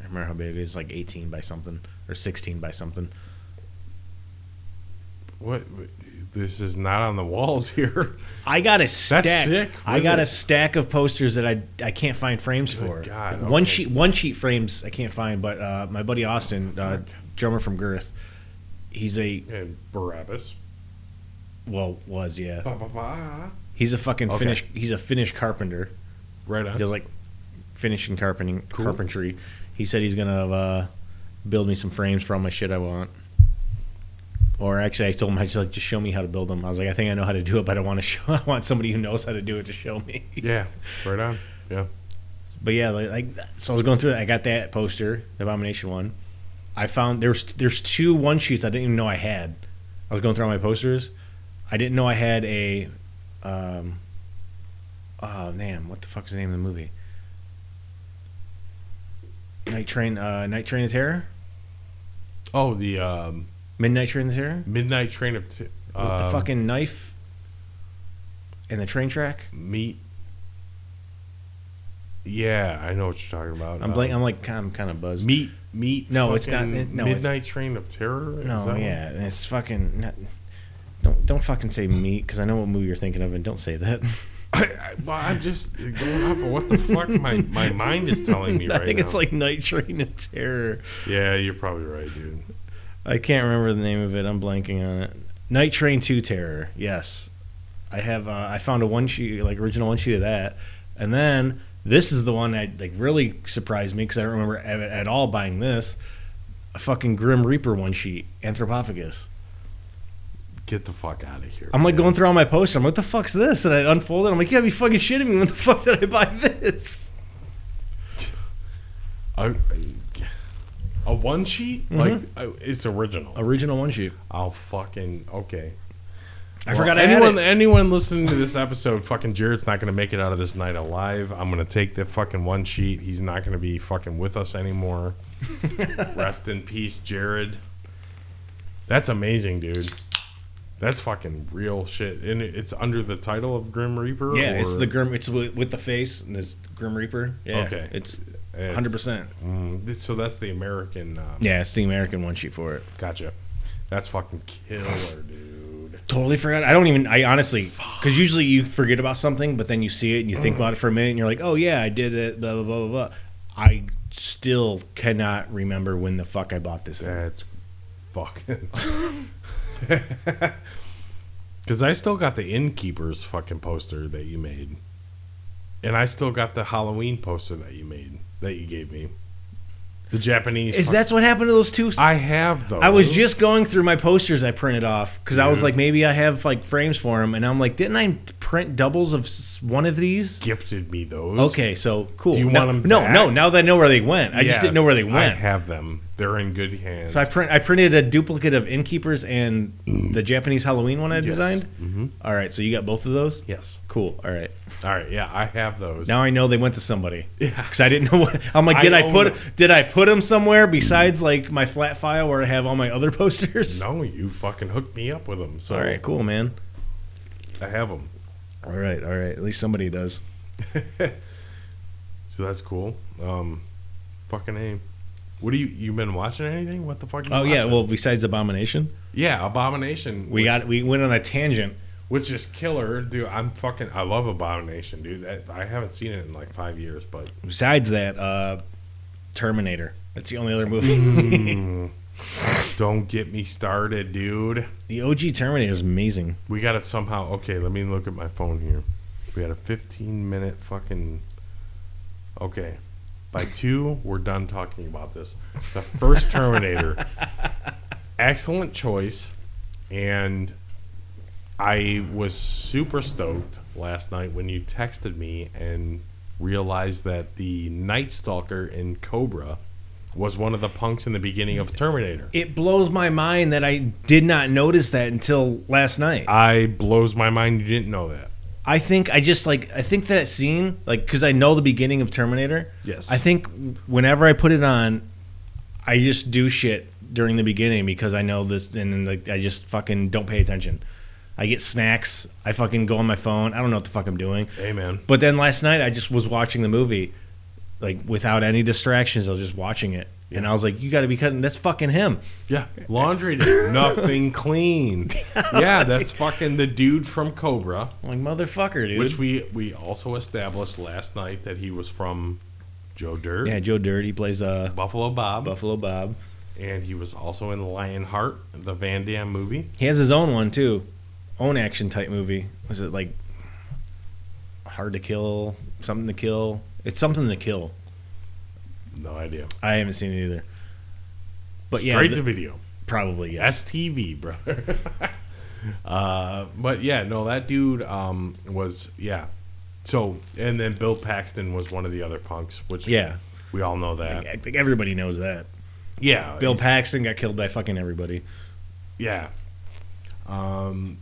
I remember how big it is. Like eighteen by something or sixteen by something. What? This is not on the walls here. I got a stack. That's sick. I got a stack of posters that I I can't find frames Good for. God, One sheet one sheet frames I can't find, but uh, my buddy Austin, uh, drummer from Girth, he's a And Barabbas. well was yeah. Ba, ba, ba. He's a fucking Okay. Finnish. He's a Finnish carpenter. Right He does like finishing carpenting Cool. carpentry. He said he's gonna uh, build me some frames for all my shit I want. Or actually, I told him I just like just show me how to build them. I was like, I think I know how to do it, but I want to show. I want somebody who knows how to do it to show me. Yeah, right on. Yeah. But yeah, like, like so I was going through it. I got that poster, the Abomination one. I found there's there's two one sheets I didn't even know I had. I was going through all my posters. I didn't know I had a. Um, oh man, what the fuck is the name of the movie? Night Train, uh, Night Train of Terror, Oh, the um, Midnight Train of Terror, Midnight Train of t- with the um, fucking knife and the train track. meat. Yeah, I know what you're talking about. I'm Um, blank. I'm like I'm kind of buzzed. meat, meat. No, it's not- it- no, it's- Midnight Train of Terror. Is No, one? yeah, it's fucking. Not, don't don't fucking say meat because I know what movie you're thinking of, and don't say that. I, I, well, I'm just going off of what the fuck my, my mind is telling me I right now. I think it's like Night Train of Terror. yeah, you're probably right, dude. I can't remember the name of it. I'm blanking on it. Night Train to Terror. Yes, I have. Uh, I found a one sheet, like original one sheet of that, and then this is the one that like really surprised me because I don't remember at, at all buying this. A fucking Grim Reaper one sheet, Anthropophagus. Get the fuck out of here. I'm like man. going through all my posts. I'm like, what the fuck's this? And I unfold it. I'm like, you gotta be fucking shitting me. When the fuck did I buy this? I, a one sheet Mhm. like uh, it's original. Original one sheet. I'll fucking okay. I Well, forgot I had anyone anyone listening to this episode, fucking Jared's not gonna make it out of this night alive. I'm gonna take the fucking one sheet. He's not gonna be fucking with us anymore. Rest in peace, Jared. That's amazing, dude. That's fucking real shit, and it's under the title of Grim Reaper. Yeah, it's the Grim. It's with, with the face and it's Grim Reaper. Yeah, Okay. it's 100. percent Mm, so that's the American. Uh, Yeah, it's the American one sheet for it. Gotcha. That's fucking killer, dude. Totally forgot. I don't even. I honestly, because usually you forget about something, but then you see it and you think about it for a minute, and you're like, oh yeah, I did it. Blah blah blah blah. blah. I still cannot remember when the fuck I bought this thing. That's fucking. Because I still got the innkeeper's fucking poster that you made, and I still got the Halloween poster that you made that you gave me. The Japanese. Is fuck- that what happened to those two? I have those. I was just going through my posters I printed off because I was Dude. like, maybe I have like frames for them, and I'm like, didn't I print doubles of s- one of these? gifted me those. Okay, so cool. Do you no, want 'em No, back? no. Now that I know where they went, I just didn't know where they went. I went. have them. They're in good hands. So I print. I printed a duplicate of Innkeepers and the Japanese Halloween one I designed. hmm All right, so you got both of those. Yes. Cool. All right. All right. Yeah, I have those. Now I know they went to somebody Yeah. because I didn't know what. I'm like, I did I, own put? them. Did I put them somewhere besides like my flat file where I have all my other posters? No, you fucking hooked me up with them. So All right. Cool, man. I have them. All right. All right. At least somebody does. so that's cool. Um, fucking a. What do you you been watching anything? What the fuck? You Oh yeah. watching? Well, besides Abomination, yeah, Abomination. we which, got we went on a tangent. which is killer, dude. I'm fucking. I love Abomination, dude. That, I haven't seen it in like five years, but Besides that, uh, Terminator. That's the only other movie. Mm, don't get me started, dude. the OG Terminator is amazing. We gotta somehow. Okay, let me look at my phone here. We had a 15 minute fucking. Okay, by two, we're done talking about this. The first Terminator, excellent choice, and I was super stoked last night when you texted me and realized that the Night Stalker in Cobra was one of the punks in the beginning of Terminator. It blows my mind that I did not notice that until last night. I blows my mind you didn't know that. I think I just like I think that scene like because I know the beginning of Terminator. Yes. I think whenever I put it on, I just do shit during the beginning because I know this and then like I just fucking don't pay attention. I get snacks. I fucking go on my phone. I don't know what the fuck I'm doing. Amen. But then last night I just was watching the movie, like without any distractions. I was just watching it, and I was like, "You got to be cutting. That's fucking him." Yeah, laundry day, nothing clean. Yeah, that's fucking the dude from Cobra, I'm like motherfucker, dude. which we we also established last night that he was from Joe Dirt, yeah, Joe Dirt. He plays uh, Buffalo Bob, Buffalo Bob. and he was also in Lionheart, the Van Damme movie. He has his own one too, own action type movie. Was it like Hard to Kill, Something to Kill? It's something to kill. No idea. I haven't seen it either. But yeah, Straight the- to video. Probably yes. STV, brother. uh, but yeah, no, that dude um, was yeah. So and then Bill Paxton was one of the other punks, which yeah, we all know that. I think everybody knows that. yeah, Bill Paxton got killed by fucking everybody. Yeah. Um,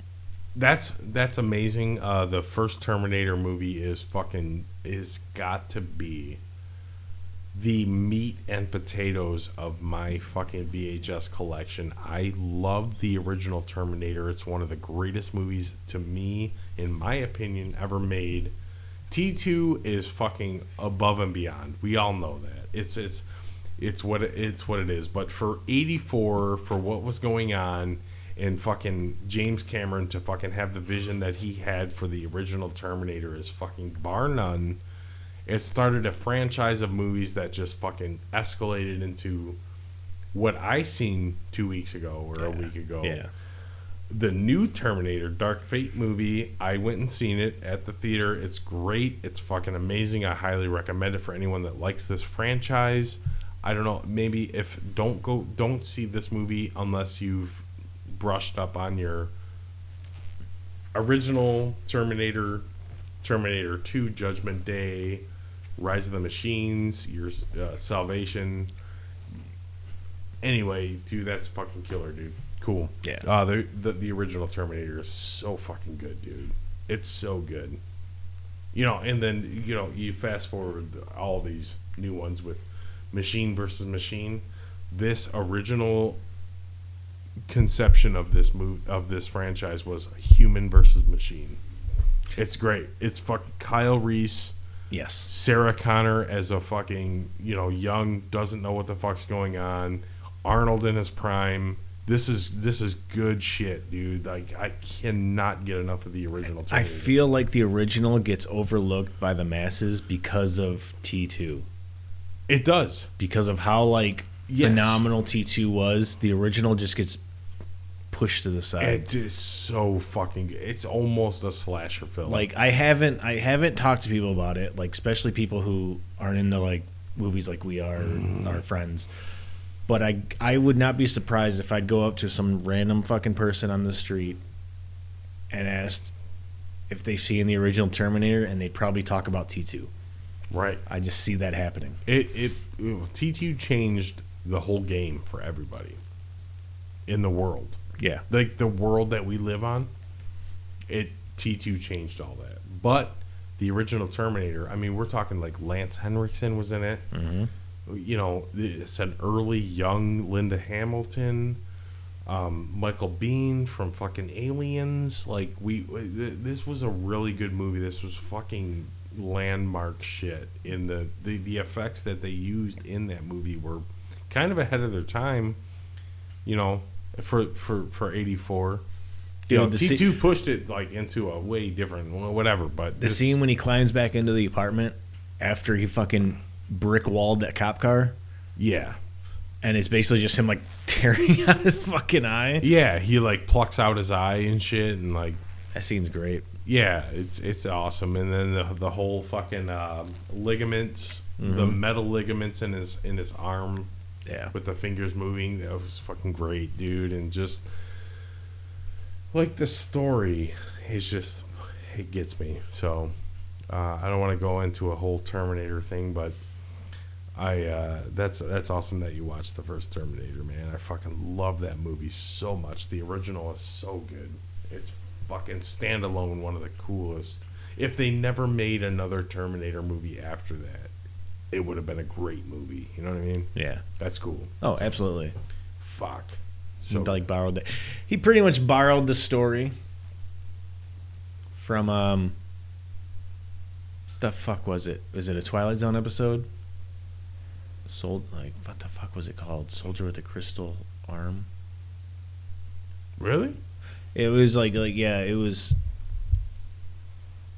that's that's amazing. Uh, the first Terminator movie is fucking is got to be the meat and potatoes of my fucking VHS collection. I love the original Terminator. It's one of the greatest movies to me, in my opinion, ever made. T2 is fucking above and beyond. We all know that. It's it's it's what it, it's what it is. But for 84 for what was going on and fucking James Cameron to fucking have the vision that he had for the original Terminator is fucking bar none. It started a franchise of movies that just fucking escalated into what I seen 2 weeks ago or a week ago Yeah. the new Terminator Dark Fate movie. I went and seen it at the theater. It's great. It's fucking amazing. I highly recommend it for anyone that likes this franchise. I don't know, maybe if don't go don't see this movie unless you've brushed up on your original Terminator, Terminator 2 Judgment Day, Rise of the Machines, your uh, Salvation. Anyway, dude, that's fucking killer, dude. Cool. Yeah. Uh, the, the the original Terminator is so fucking good, dude. It's so good. You know, and then you know you fast forward all these new ones with machine versus machine. This original conception of this move of this franchise was human versus machine. It's great. It's fucking Kyle Reese, Yes. Sarah Connor as a fucking you know young doesn't know what the fuck's going on. Arnold in his prime. This is this is good shit, dude. Like I cannot get enough of the original. I feel like the original gets overlooked by the masses because of T2. it does. Because of how like Yes. phenomenal T2 was, the original just gets pushed to the side. It is so fucking. good. It's almost a slasher film. like I haven't I haven't talked to people about it, like especially people who aren't into like movies like we are, mm-hmm. our friends. But I I would not be surprised if I'd go up to some random fucking person on the street and asked if they've seen the original Terminator, and they'd probably talk about T2. right. I just see that happening. It it, it T two changed the whole game for everybody in the world. Yeah, like the world that we live on, it T2 changed all that. But the original Terminator, I mean, we're talking like Lance Henriksen was in it. Mhm. You know, it's an early young Linda Hamilton, um, Michael Biehn from fucking Aliens. Like we, this was a really good movie. This was fucking landmark shit. In the the, the effects that they used in that movie were kind of ahead of their time. You know, for for for eighty four. You know, Dude, the T two pushed it like into a way different whatever. But the this- scene when he climbs back into the apartment after he fucking brick walled that cop car, yeah, and it's basically just him like tearing out his fucking eye. yeah, he like plucks out his eye and shit, and like That scene's great. yeah, it's it's awesome. And then the the whole fucking um, ligaments, the Mhm. metal ligaments in his in his arm Yeah. with the fingers moving, that was fucking great, dude. And just like the story is just it gets me. So uh, I don't want to go into a whole Terminator thing, but I uh, that's that's awesome that you watched the first Terminator, man. I fucking love that movie so much. The original is so good. It's fucking standalone, one of the coolest. If they never made another Terminator movie after that, it would have been a great movie. You know what I mean? Yeah. That's cool. Oh, absolutely. Fuck. So he like borrowed that. He pretty much borrowed the story from um. The fuck was it? Was it a Twilight Zone episode? Sold like what the fuck was it called? Soldier with the Crystal Arm. really? It was like like yeah, it was.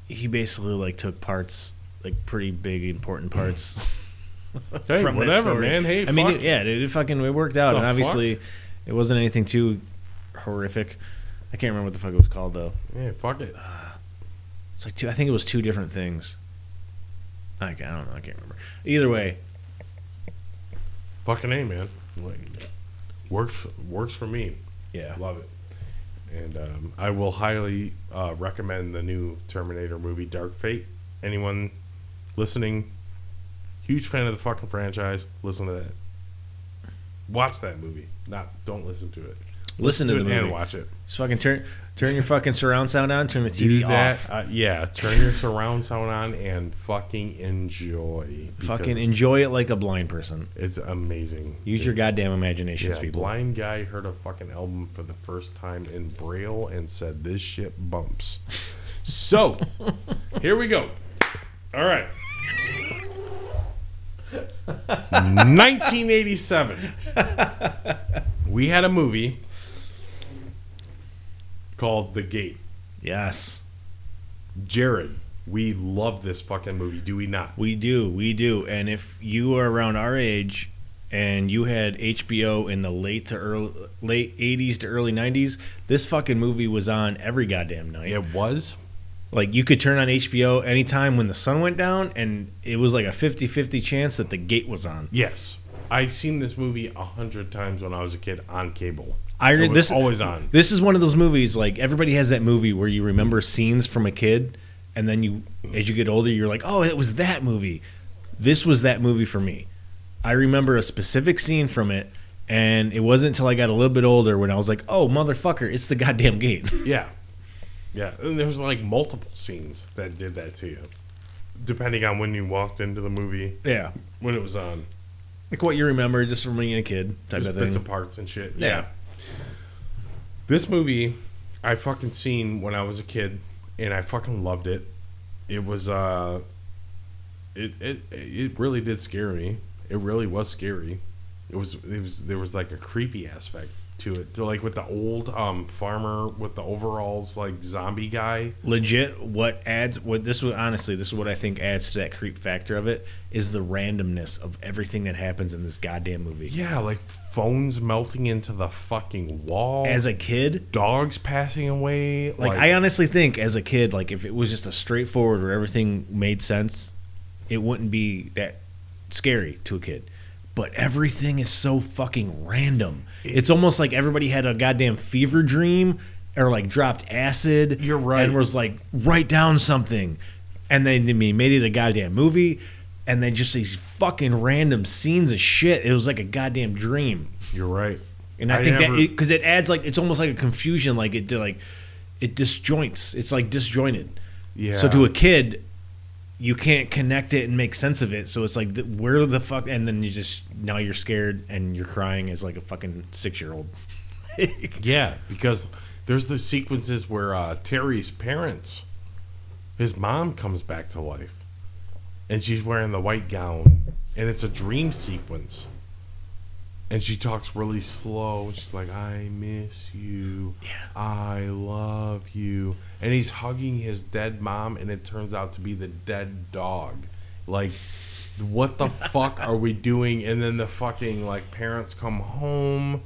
He basically like took parts, like pretty big important parts. Hey, from whatever, story. man. Hey, I mean, it, yeah, it, it fucking it worked out, The and obviously, it wasn't anything too horrific. I can't remember what the fuck it was called though. Yeah, fuck it. It's like two. I think it was two different things. I, ca- I don't know. I can't remember. Either way, Fucking A, man. Like, Works works for me. Yeah. Love it. And um, I will highly uh, recommend the new Terminator movie, Dark Fate. Anyone listening, huge fan of the fucking franchise, listen to that. Watch that movie. Not don't listen to it. Listen to the it and watch it. Just fucking turn turn your fucking surround sound on. Turn the TV off. Uh, yeah, turn your surround sound on and fucking enjoy. Fucking enjoy it like a blind person. It's amazing. Use your goddamn imagination, Yeah, people. blind guy heard a fucking album for the first time in braille and said, "This shit bumps." So, here we go. All right. 1987. We had a movie called The Gate. Yes, Jared, we love this fucking movie, do we not? we do, we do. And if you are around our age and you had HBO in the late to early late '80s to early '90s, this fucking movie was on every goddamn night. It was. Like you could turn on HBO anytime when the sun went down, and it was like a 50-50 chance that the gate was on. Yes. I've seen this movie a hundred times when I was a kid on cable. I It was this always on. This is one of those movies like everybody has that movie where you remember scenes from a kid, and then you, as you get older, you're like, oh, it was that movie. This was that movie for me. I remember a specific scene from it, and it wasn't until I got a little bit older when I was like, oh, motherfucker, it's the goddamn gate. Yeah. Yeah. And there's like multiple scenes that did that to you. Depending on when you walked into the movie, yeah, when it was on. like what you remember just from being a kid type Just of thing. bits and parts and shit. Yeah. Yeah. This movie I fucking seen when I was a kid and I fucking loved it. It was uh it it it really did scare me. It really was scary. It was it was there was like a creepy aspect to it. To like with the old um farmer with the overalls like zombie guy. legit what adds what this was honestly this is what i think adds to that creep factor of it is the randomness of everything that happens in this goddamn movie Yeah, like phones melting into the fucking wall. as a kid dogs passing away. like, i honestly think as a kid like if it was just a straightforward where everything made sense it wouldn't be that scary to a kid but everything is so fucking random it's almost like everybody had a goddamn fever dream or like dropped acid You're right. and was like write down something and then they made it a goddamn movie and then just these fucking random scenes of shit it was like a goddamn dream You're right. and i, I think never- that because it, adds like it's almost like a confusion like it like it disjoints it's like disjointed Yeah. so to a kid you can't connect it and make sense of it so it's like where the fuck and then you just now you're scared and you're crying as like a fucking six year old Yeah, because there's the sequences where uh, Terry's parents, his mom comes back to life, and she's wearing the white gown, and it's a dream sequence. And she talks really slow. She's like, "I miss you. Yeah. I love you." And he's hugging his dead mom, and it turns out to be the dead dog. Like, what the fuck are we doing? And then the fucking like parents come home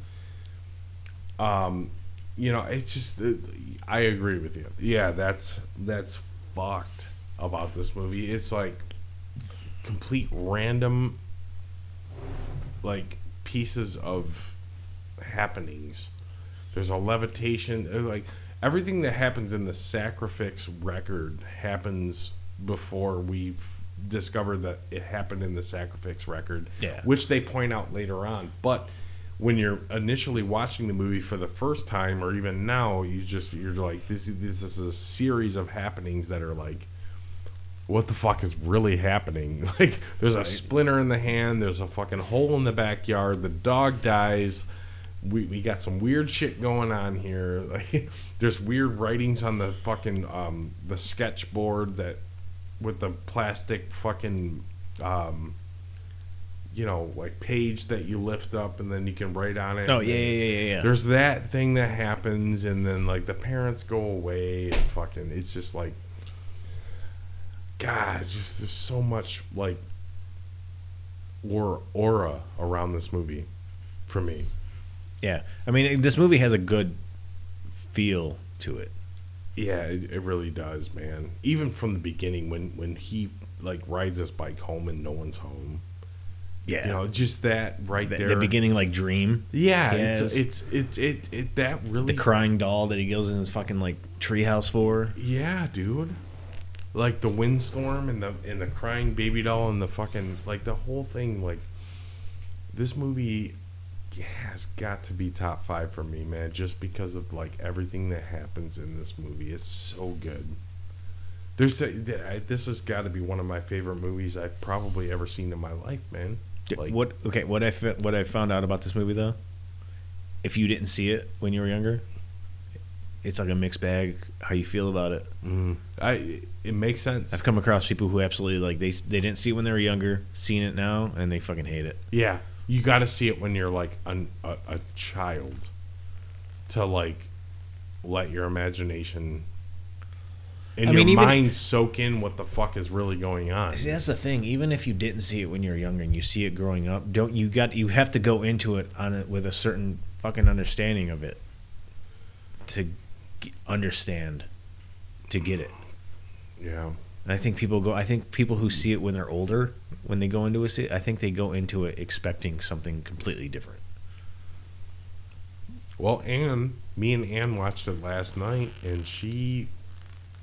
um you know it's just uh, i agree with you yeah that's that's fucked about this movie it's like complete random like pieces of happenings there's a levitation uh, like everything that happens in the sacrifice record happens before we've discovered that it happened in the sacrifice record Yeah. which they point out later on but when you're initially watching the movie for the first time or even now you just you're like this this is a series of happenings that are like what the fuck is really happening? Like there's a splinter in the hand there's a fucking hole in the backyard the dog dies. We, we got some weird shit going on here. Like there's weird writings on the fucking um the sketchboard that with the plastic fucking um you know like page that you lift up and then you can write on it. Oh yeah yeah yeah yeah. There's that thing that happens and then like the parents go away and fucking it's just like god it's just there's so much like or aura around this movie for me yeah i mean this movie has a good feel to it yeah it, it really does man even from the beginning when when he like rides his bike home and no one's home Yeah. You know, just that right the, there. the beginning like dream, Yeah, it's it's it, it it that really the crying doll that he goes in his fucking like treehouse for. Yeah, dude. Like the windstorm and the and the crying baby doll and the fucking like the whole thing. Like this movie has got to be top five for me, man. Just because of like everything that happens in this movie, it's so good. There's a, this has got to be one of my favorite movies I've probably ever seen in my life, man. Like what? Okay, what I what I found out about this movie though, if you didn't see it when you were younger, it's like a mixed bag. How you feel about it? mm, I it makes sense. I've come across people who absolutely like they they didn't see it when they were younger, seeing it now, and they fucking hate it. Yeah, you got to see it when you're like an, a, a child to like let your imagination and I your mean, even- mind soak in what the fuck is really going on. See, that's the thing. Even if you didn't see it when you were younger and you see it growing up, don't you got you have to go into it on it with a certain fucking understanding of it to understand to get it. Yeah, And I think people go. I think people who see it when they're older, when they go into it, I think they go into it expecting something completely different. well, Anne, me and Anne watched it last night, and she,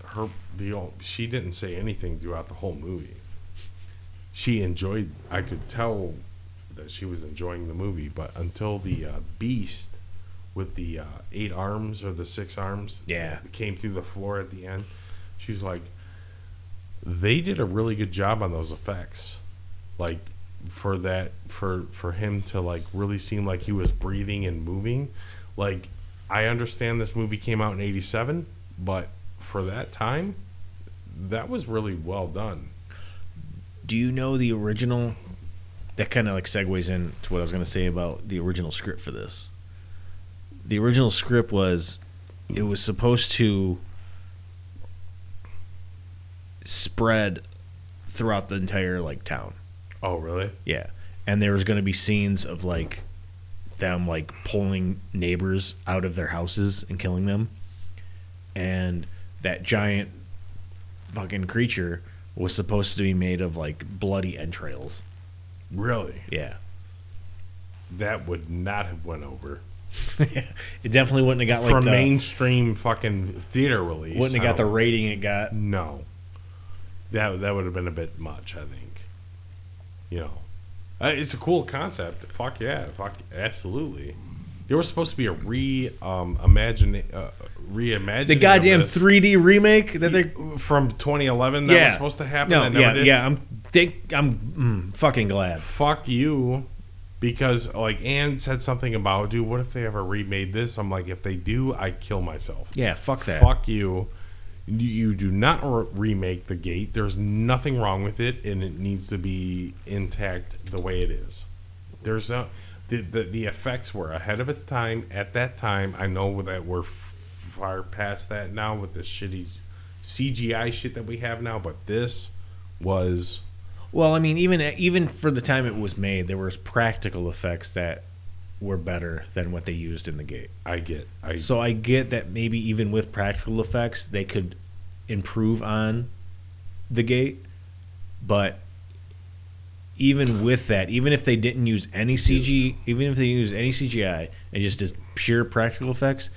her the she didn't say anything throughout the whole movie. She enjoyed. I could tell that she was enjoying the movie, but until the uh, beast with the uh, eight arms or the six arms, Yeah. that came through the floor at the end, she's like, they did a really good job on those effects, like for that for for him to like really seem like he was breathing and moving. Like I understand this movie came out in '87, but for that time, that was really well done. Do you know the original? That kind of like segues into what I was going to say about the original script for this. The original script was, it was supposed to spread throughout the entire like town. Oh, really? Yeah. And there was going to be scenes of like them like pulling neighbors out of their houses and killing them. And that giant fucking creature was supposed to be made of like bloody entrails. Really? Yeah. That would not have went over it definitely wouldn't have got for like a the, mainstream fucking theater release. wouldn't have got the rating it got. No, that that would have been a bit much. I think. You know, uh, it's a cool concept. Fuck yeah, fuck absolutely. There was supposed to be a re um imagine uh, reimagining The goddamn 3D remake that they're from 2011 that yeah was supposed to happen. No, yeah, yeah. I'm think I'm mm, fucking glad. Fuck you. Because like Anne said something about, dude, what if they ever remade this? I'm like, if they do, I kill myself. Yeah, fuck that. Fuck you. You do not re- remake the gate. There's nothing wrong with it, and it needs to be intact the way it is. There's no the the, the effects were ahead of its time at that time. I know that we're f- far past that now with the shitty CGI shit that we have now, but this was Well, I mean, even even for the time it was made, there was practical effects that were better than what they used in the gate. I get I So I get that maybe even with practical effects, they could improve on the gate, but even with that, even if they didn't use any CG, even if they used any CGI and just did pure practical effects,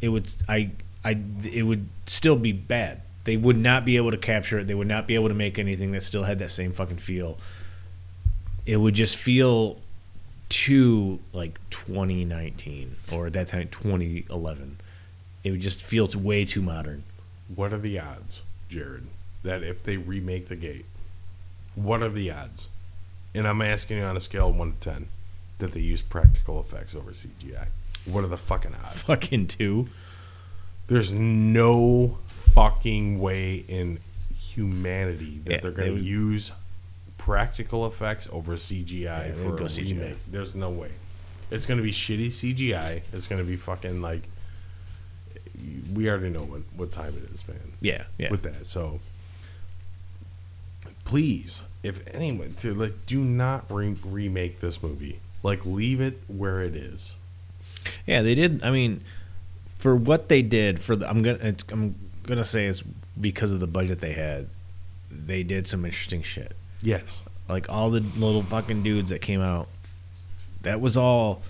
it would I I it would still be bad. They would not be able to capture it. They would not be able to make anything that still had that same fucking feel. It would just feel too like 2019 or at that time 2011. It would just feel way too modern. What are the odds, Jared, that if they remake the gate, what are the odds? And I'm asking you on a scale of one to ten, that they use practical effects over CGI. What are the fucking odds? Fucking two. There's no fucking way in humanity that Yeah, they're they going to would- use practical effects over CGI they for would a go CGI. remake. There's no way. It's going to be shitty CGI. It's going to be fucking like. We already know what, what time it is, man Yeah, yeah. with that. So please, if anyone to like, do not re- remake this movie. Like, leave it where it is. Yeah, they did. I mean, for what they did, for the, I'm gonna it's, I'm gonna say it's because of the budget they had. They did some interesting shit. Yes, like all the little fucking dudes that came out. That was all.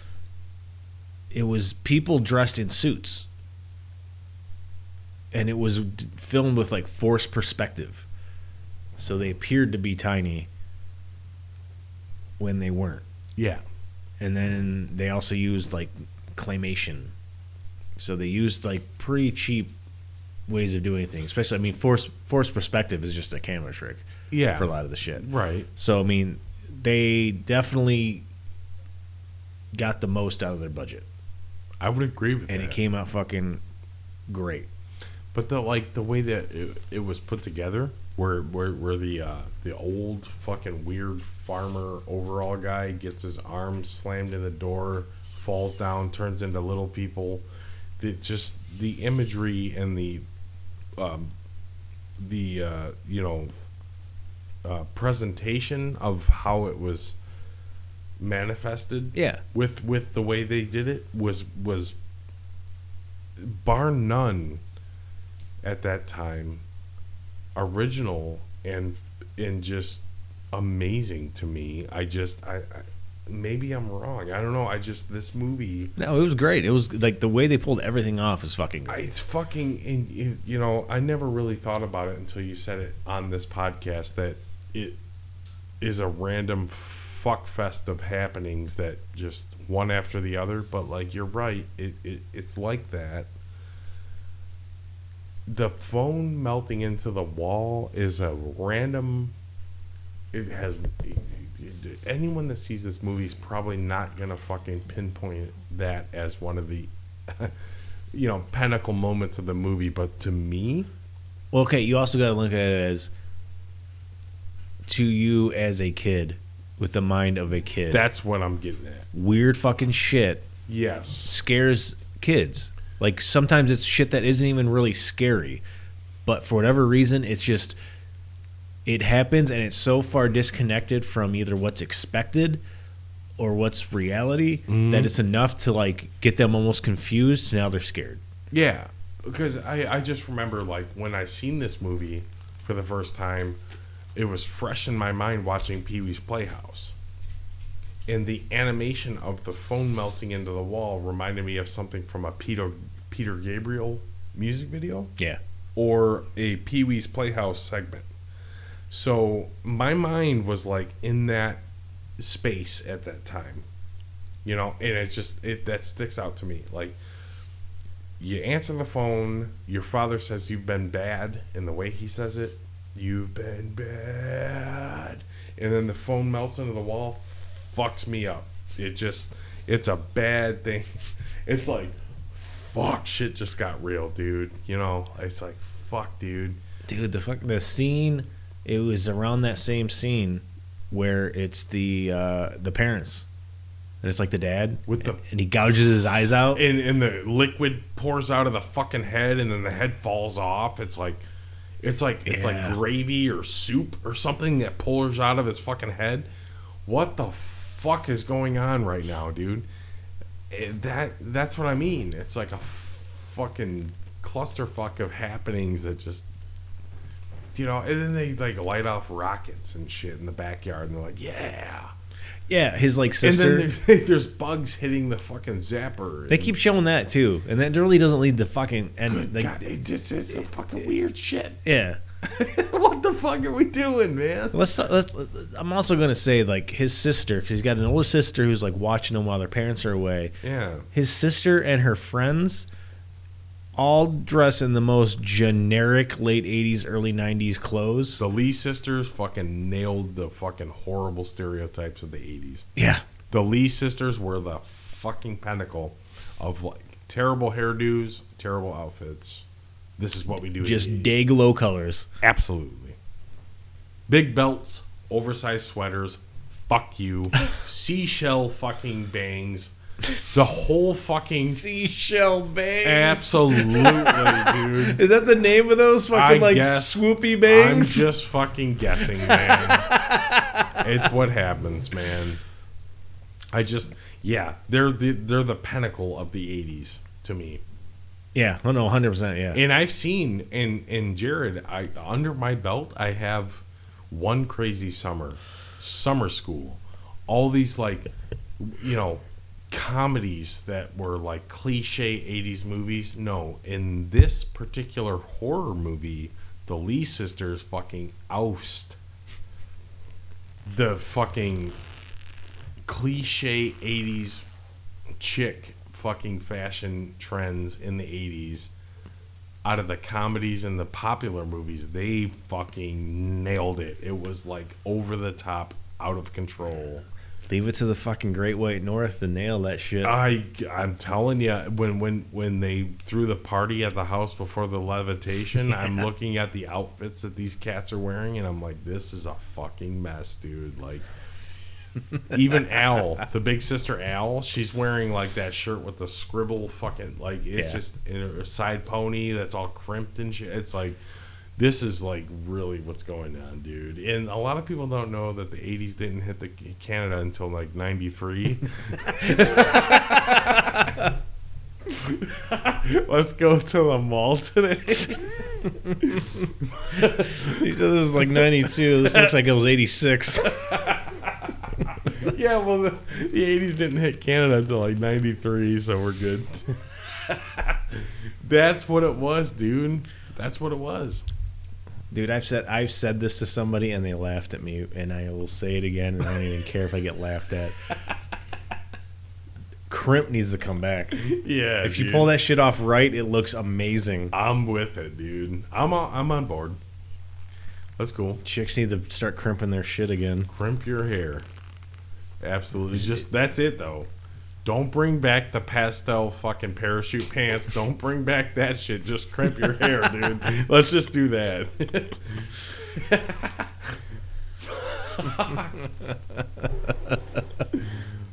It was people dressed in suits, and it was filmed with like forced perspective, so they appeared to be tiny when they weren't. Yeah. And then they also used like claymation, so they used like pretty cheap ways of doing things. Especially, I mean, force forced perspective is just a camera trick Yeah. for a lot of the shit. Right. So I mean, they definitely got the most out of their budget, I would agree with and that. And it came out fucking great. But the like the way that it, it was put together, where where where the uh, the old fucking weird farmer overall guy gets his arm slammed in the door, falls down, turns into little people. The, just the imagery and the um, the uh, you know uh, presentation of how it was manifested Yeah, with with the way they did it was was bar none at that time original and and just amazing to me. I just i, I maybe i'm wrong. I don't know. I just this movie. No, it was great. It was like the way they pulled everything off is fucking great. it's fucking in- you know i never really thought about it until you said it on this podcast that it is a random fuck fest of happenings that just one after the other. But like you're right. It, it it's like that. The phone melting into the wall is a random it has anyone that sees this movie is probably not gonna fucking pinpoint that as one of the you know pinnacle moments of the movie but to me Well, okay, you also got to look at it as to you as a kid with the mind of a kid. that's what i'm getting at weird fucking shit yes scares kids. Like sometimes it's shit that isn't even really scary, but for whatever reason, it's just it happens and it's so far disconnected from either what's expected or what's reality Mhm. that it's enough to like get them almost confused. Now they're scared. Yeah, because I, I just remember like when I seen this movie for the first time, it was fresh in my mind watching Pee Wee's Playhouse. And the animation of the phone melting into the wall reminded me of something from a Peter Peter Gabriel music video Yeah. or a Pee Wee's Playhouse segment. So my mind was like in that space at that time, you know, and it just it that sticks out to me. Like you answer the phone, your father says you've been bad, and the way he says it, you've been bad, and then the phone melts into the wall, fucks me up. It just it's a bad thing. It's like fuck, shit just got real, dude. You know, it's like fuck, dude. Dude, the fuck the scene it was around that same scene where it's the uh the parents. And it's like the dad With the- and he gouges his eyes out. and and the liquid pours out of the fucking head and then the head falls off it's like it's like it's Yeah. like gravy or soup or something that pours out of his fucking head what the fuck is going on right now dude Eh, that that's what i mean it's like a fucking clusterfuck of happenings that just you know and then they like light off rockets and shit in the backyard and they're like yeah yeah, his like sister. and then there's, there's bugs hitting the fucking zapper They keep showing that too, and that really doesn't lead to fucking and Good like God, it just is some fucking weird shit. yeah. what the fuck are we doing, man? Let's, let's. I'm also gonna say like his sister because he's got an older sister who's like watching him while their parents are away. Yeah, His sister and her friends all dress in the most generic late '80s, early '90s clothes. the Lee sisters fucking nailed the fucking horrible stereotypes of the '80s. Yeah, The Lee sisters were the fucking pinnacle of like terrible hairdos, terrible outfits. This is what we do. just the 80s. day glow colors. Absolutely. Big belts, oversized sweaters. Fuck you. Seashell fucking bangs. The whole fucking Seashell bangs. Absolutely, dude. Is that the name of those fucking I like guess. swoopy bangs? I'm just fucking guessing, man. it's what happens, man. I just, yeah, they're the they're the pinnacle of the '80s to me. yeah, oh no, 100. percent Yeah, And I've seen in in Jared, I under my belt, I have one crazy summer Summer School, all these like, you know, comedies that were like cliche 80s movies. No, in this particular horror movie, the Lee sisters fucking oust the fucking cliche 80s chick fucking fashion trends in the 80s out of the comedies and the popular movies they fucking nailed it. It was like over the top out of control Leave it to the fucking Great White North to nail that shit. I I'm telling you, when when when they threw the party at the house before the levitation, I'm looking at the outfits that these cats are wearing, and I'm like, this is a fucking mess, dude. Like, even Al, the big sister Al, she's wearing like that shirt with the scribble fucking like it's Yeah. just in a side pony that's all crimped and shit. It's like. This is like really what's going on, dude. And a lot of people don't know that the 80s didn't hit the Canada until like 93. Let's go to the mall today. he said this is like 92. This looks like it was 86. yeah, well, the, the 80s didn't hit Canada until like 93, so we're good. That's what it was, dude. That's what it was. Dude, I've said I've said this to somebody and they laughed at me, and I will say it again, and I don't even care if I get laughed at. Crimp needs to come back. Yeah. If you pull that shit off right, it looks amazing. I'm with it, dude. I'm on, I'm on board. That's cool. Chicks need to start crimping their shit again. Crimp your hair. Absolutely. Just that's it though. Don't bring back the pastel fucking parachute pants. Don't bring back that shit. Just crimp your hair, dude. Let's just do that.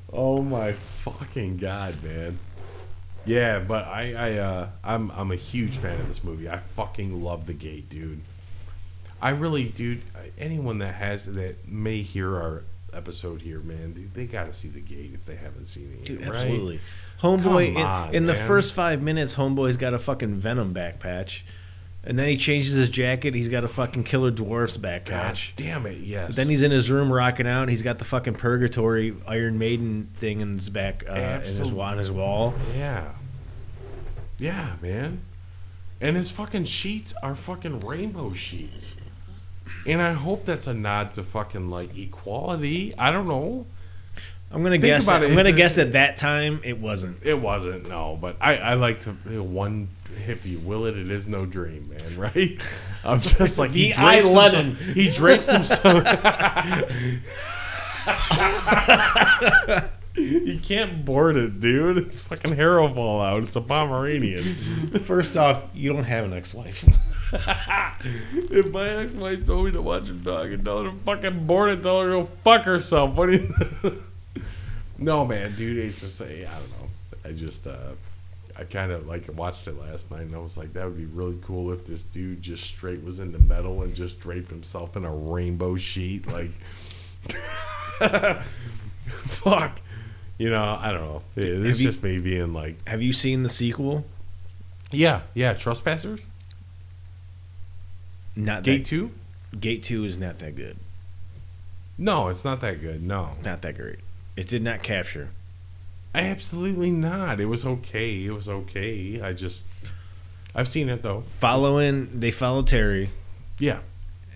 oh my fucking god, man. Yeah, but I, I uh I'm I'm a huge fan of this movie. I fucking love the gate, dude. I really, dude. Anyone that has that may hear our episode here, man, dude, they got to see the gate if they haven't seen it. Dude, yet, right? absolutely. Homeboy, on, in, in the first five minutes, Homeboy's got a fucking Venom back patch. And then he changes his jacket. He's got a fucking Killer Dwarfs back God patch. damn it, yes. Then he's in his room rocking out. and He's got the fucking Purgatory Iron Maiden thing in his back, uh, in his, on his wall. yeah, yeah, man. And his fucking sheets are fucking rainbow sheets. And I hope that's a nod to fucking like equality. I don't know. I'm gonna Think guess. it, I'm gonna a- guess at that time it wasn't. It wasn't no, but I I like to one if you will it, it is no dream, man. Right? I'm just like he I drapes himself. He drapes himself. you can't board it, dude. It's fucking fall out. It's a Pomeranian. First off, you don't have an ex-wife. if my ex-wife told me to watch a dog and tell her to fucking board it, tell her to go fuck herself. What do you? no, man, dude. It's just say, I don't know. I just uh, I kind of like watched it last night and I was like, that would be really cool if this dude just straight was into metal and just draped himself in a rainbow sheet, like. Fuck. You know, I don't know. Is just me being like, have you seen the sequel? yeah, yeah, trespassers. Not Gate that, two. Gate Two is not that good. No, it's not that good. No, Not that great. It did not capture. absolutely not. It was okay. It was okay. I just, I've seen it though. Following, they followed Terry, Yeah,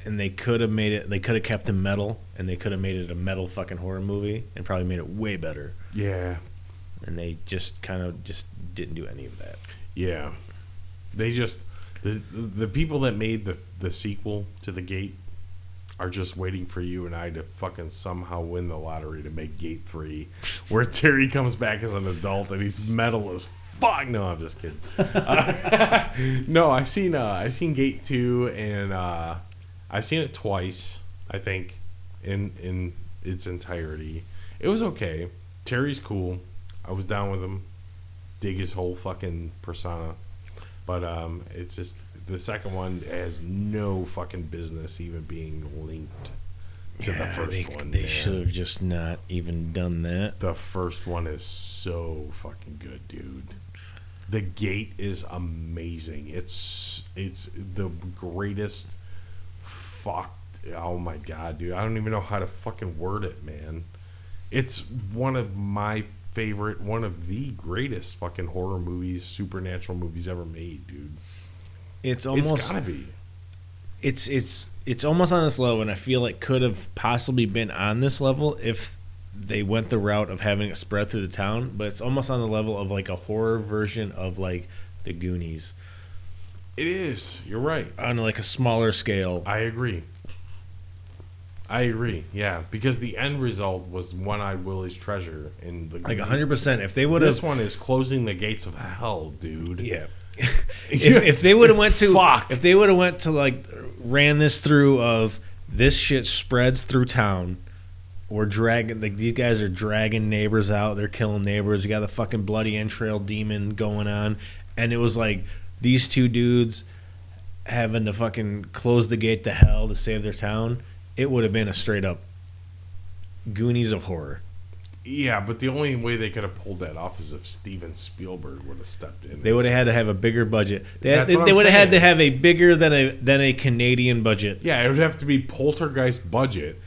and they could have made it. They could have kept him metal, and they could have made it a metal fucking horror movie, and probably made it way better. yeah, And they just kind of just didn't do any of that. yeah. They just the the people that made the the sequel to the Gate are just waiting for you and I to fucking somehow win the lottery to make Gate three, where Terry comes back as an adult and he's metal as fuck. No, I'm just kidding. Uh, no, I seen uh, I seen Gate two and uh, I've seen it twice. I think in in its entirety. It was okay. Terry's cool. I was down with him. Dig his whole fucking persona. But um, it's just the second one has no fucking business even being linked to the first they, one. They man. should have just not even done that. The first one is so fucking good, dude. The gate is amazing. It's it's the greatest fucked oh my god, dude, I don't even know how to fucking word it, man. It's one of my favorite, one of the greatest fucking horror movies, supernatural movies ever made, dude. It's almost it's gotta be. it's it's it's almost on this level, and I feel like could have possibly been on this level if they went the route of having it spread through the town. But it's almost on the level of like a horror version of like the Goonies It is. You're right. on like a smaller scale. I agree. I agree. Yeah, because the end result was One Eyed Willie's treasure in the Like hundred percent. If they would have This one is closing the gates of hell, dude. yeah. if, if they would have went to Fuck. if they would have went to like ran this through of this shit spreads through town we're dragging like these guys are dragging neighbors out they're killing neighbors you got the fucking bloody entrail demon going on and it was like these two dudes having to fucking close the gate to hell to save their town it would have been a straight up goonies of horror Yeah, but the only way they could have pulled that off is if Steven Spielberg would have stepped in. they would have had to have a bigger budget they, That's they, what they I'm would have had to saying. have a bigger than a than a canadian budget Yeah, it would have to be Poltergeist budget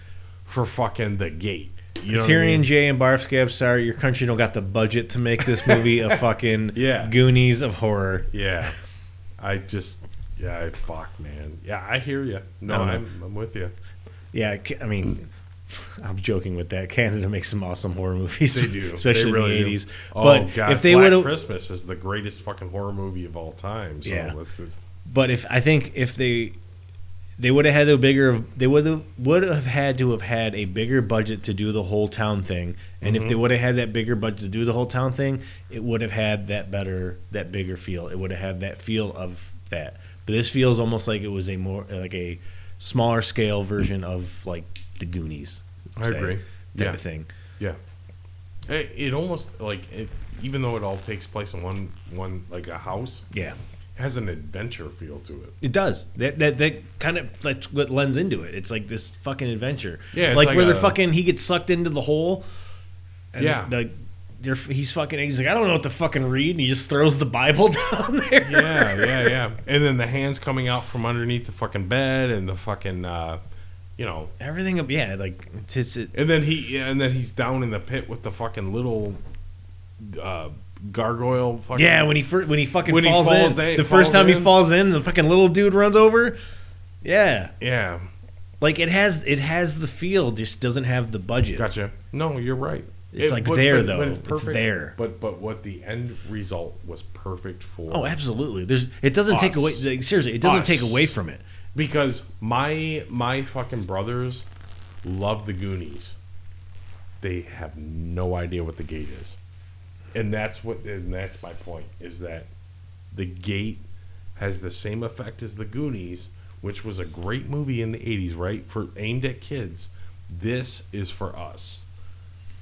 for fucking the gate. You know what I Tyrion mean? J and Barfscab, sorry, your country don't got the budget to make this movie a fucking Yeah. Goonies of horror. Yeah, I just yeah, I- fuck man. Yeah, I hear you. No, I don't know. I'm, I'm with you. Yeah, I mean, I'm joking with that. Canada makes some awesome horror movies, They do, especially They really in do. the '80s. Oh but god, if they Black would Christmas is the greatest fucking horror movie of all time. So Yeah. let's but if I think if they they would have had a bigger they would have would have had to have had a bigger budget to do the whole town thing and if they Mm-hmm. would have had that bigger budget to do the whole town thing it would have had that better that bigger feel it would have had that feel of that but this feels almost like it was a more like a smaller scale version of like the goonies I say, agree. type Yeah. of thing Yeah, it, it almost like it, even though it all takes place in one one like a house, yeah has an adventure feel to it. It does. That that that kind of that's what lends into it. It's like this fucking adventure. Yeah, like, like where a- they're fucking. He gets sucked into the hole. And Yeah. The, they're, he's fucking. He's like, I don't know what to fucking read, and he just throws the Bible down there. Yeah, yeah, yeah. And then the hands coming out from underneath the fucking bed, and the fucking, uh, you know, Everything. Yeah, like it's, it's it, and then he, yeah, and then he's down in the pit with the fucking little uh, gargoyle. Fucking, yeah. When he fir- when he fucking When he falls, falls in, down- the first falls time he falls in, the fucking little dude runs over. Yeah, yeah. like it has it has the feel, just doesn't have the budget. Gotcha. No, you're right. It's like there, though. It's there. But but what the end result was perfect for. Oh, absolutely. There's it doesn't take away. Like, seriously, it doesn't take away from it. because my my fucking brothers love the Goonies. They have no idea what the gate is, and that's what and that's my point is that the gate has the same effect as the Goonies, which was a great movie in the '80s, right? For aimed at kids. This is for us,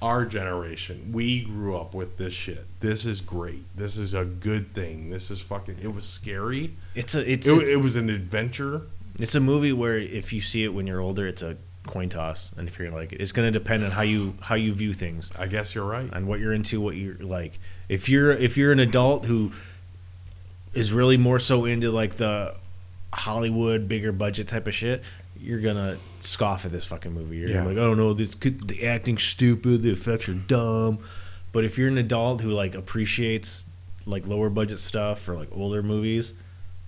our generation. We grew up with this shit. This is great. This is a good thing. This is fucking. It was scary. It's a it's It, a, it was an adventure. It's a movie where if you see it when you're older, it's a coin toss, and if you're like, it's going to depend on how you how you view things, I guess you're right. on what you're into, what you're like. If you're if you're an adult who is really more so into like the Hollywood bigger budget type of shit, you're gonna scoff at this fucking movie. You're Yeah. like, oh, I don't know, this could, the acting's stupid, the effects are dumb. But if you're an adult who like appreciates like lower budget stuff or like older movies,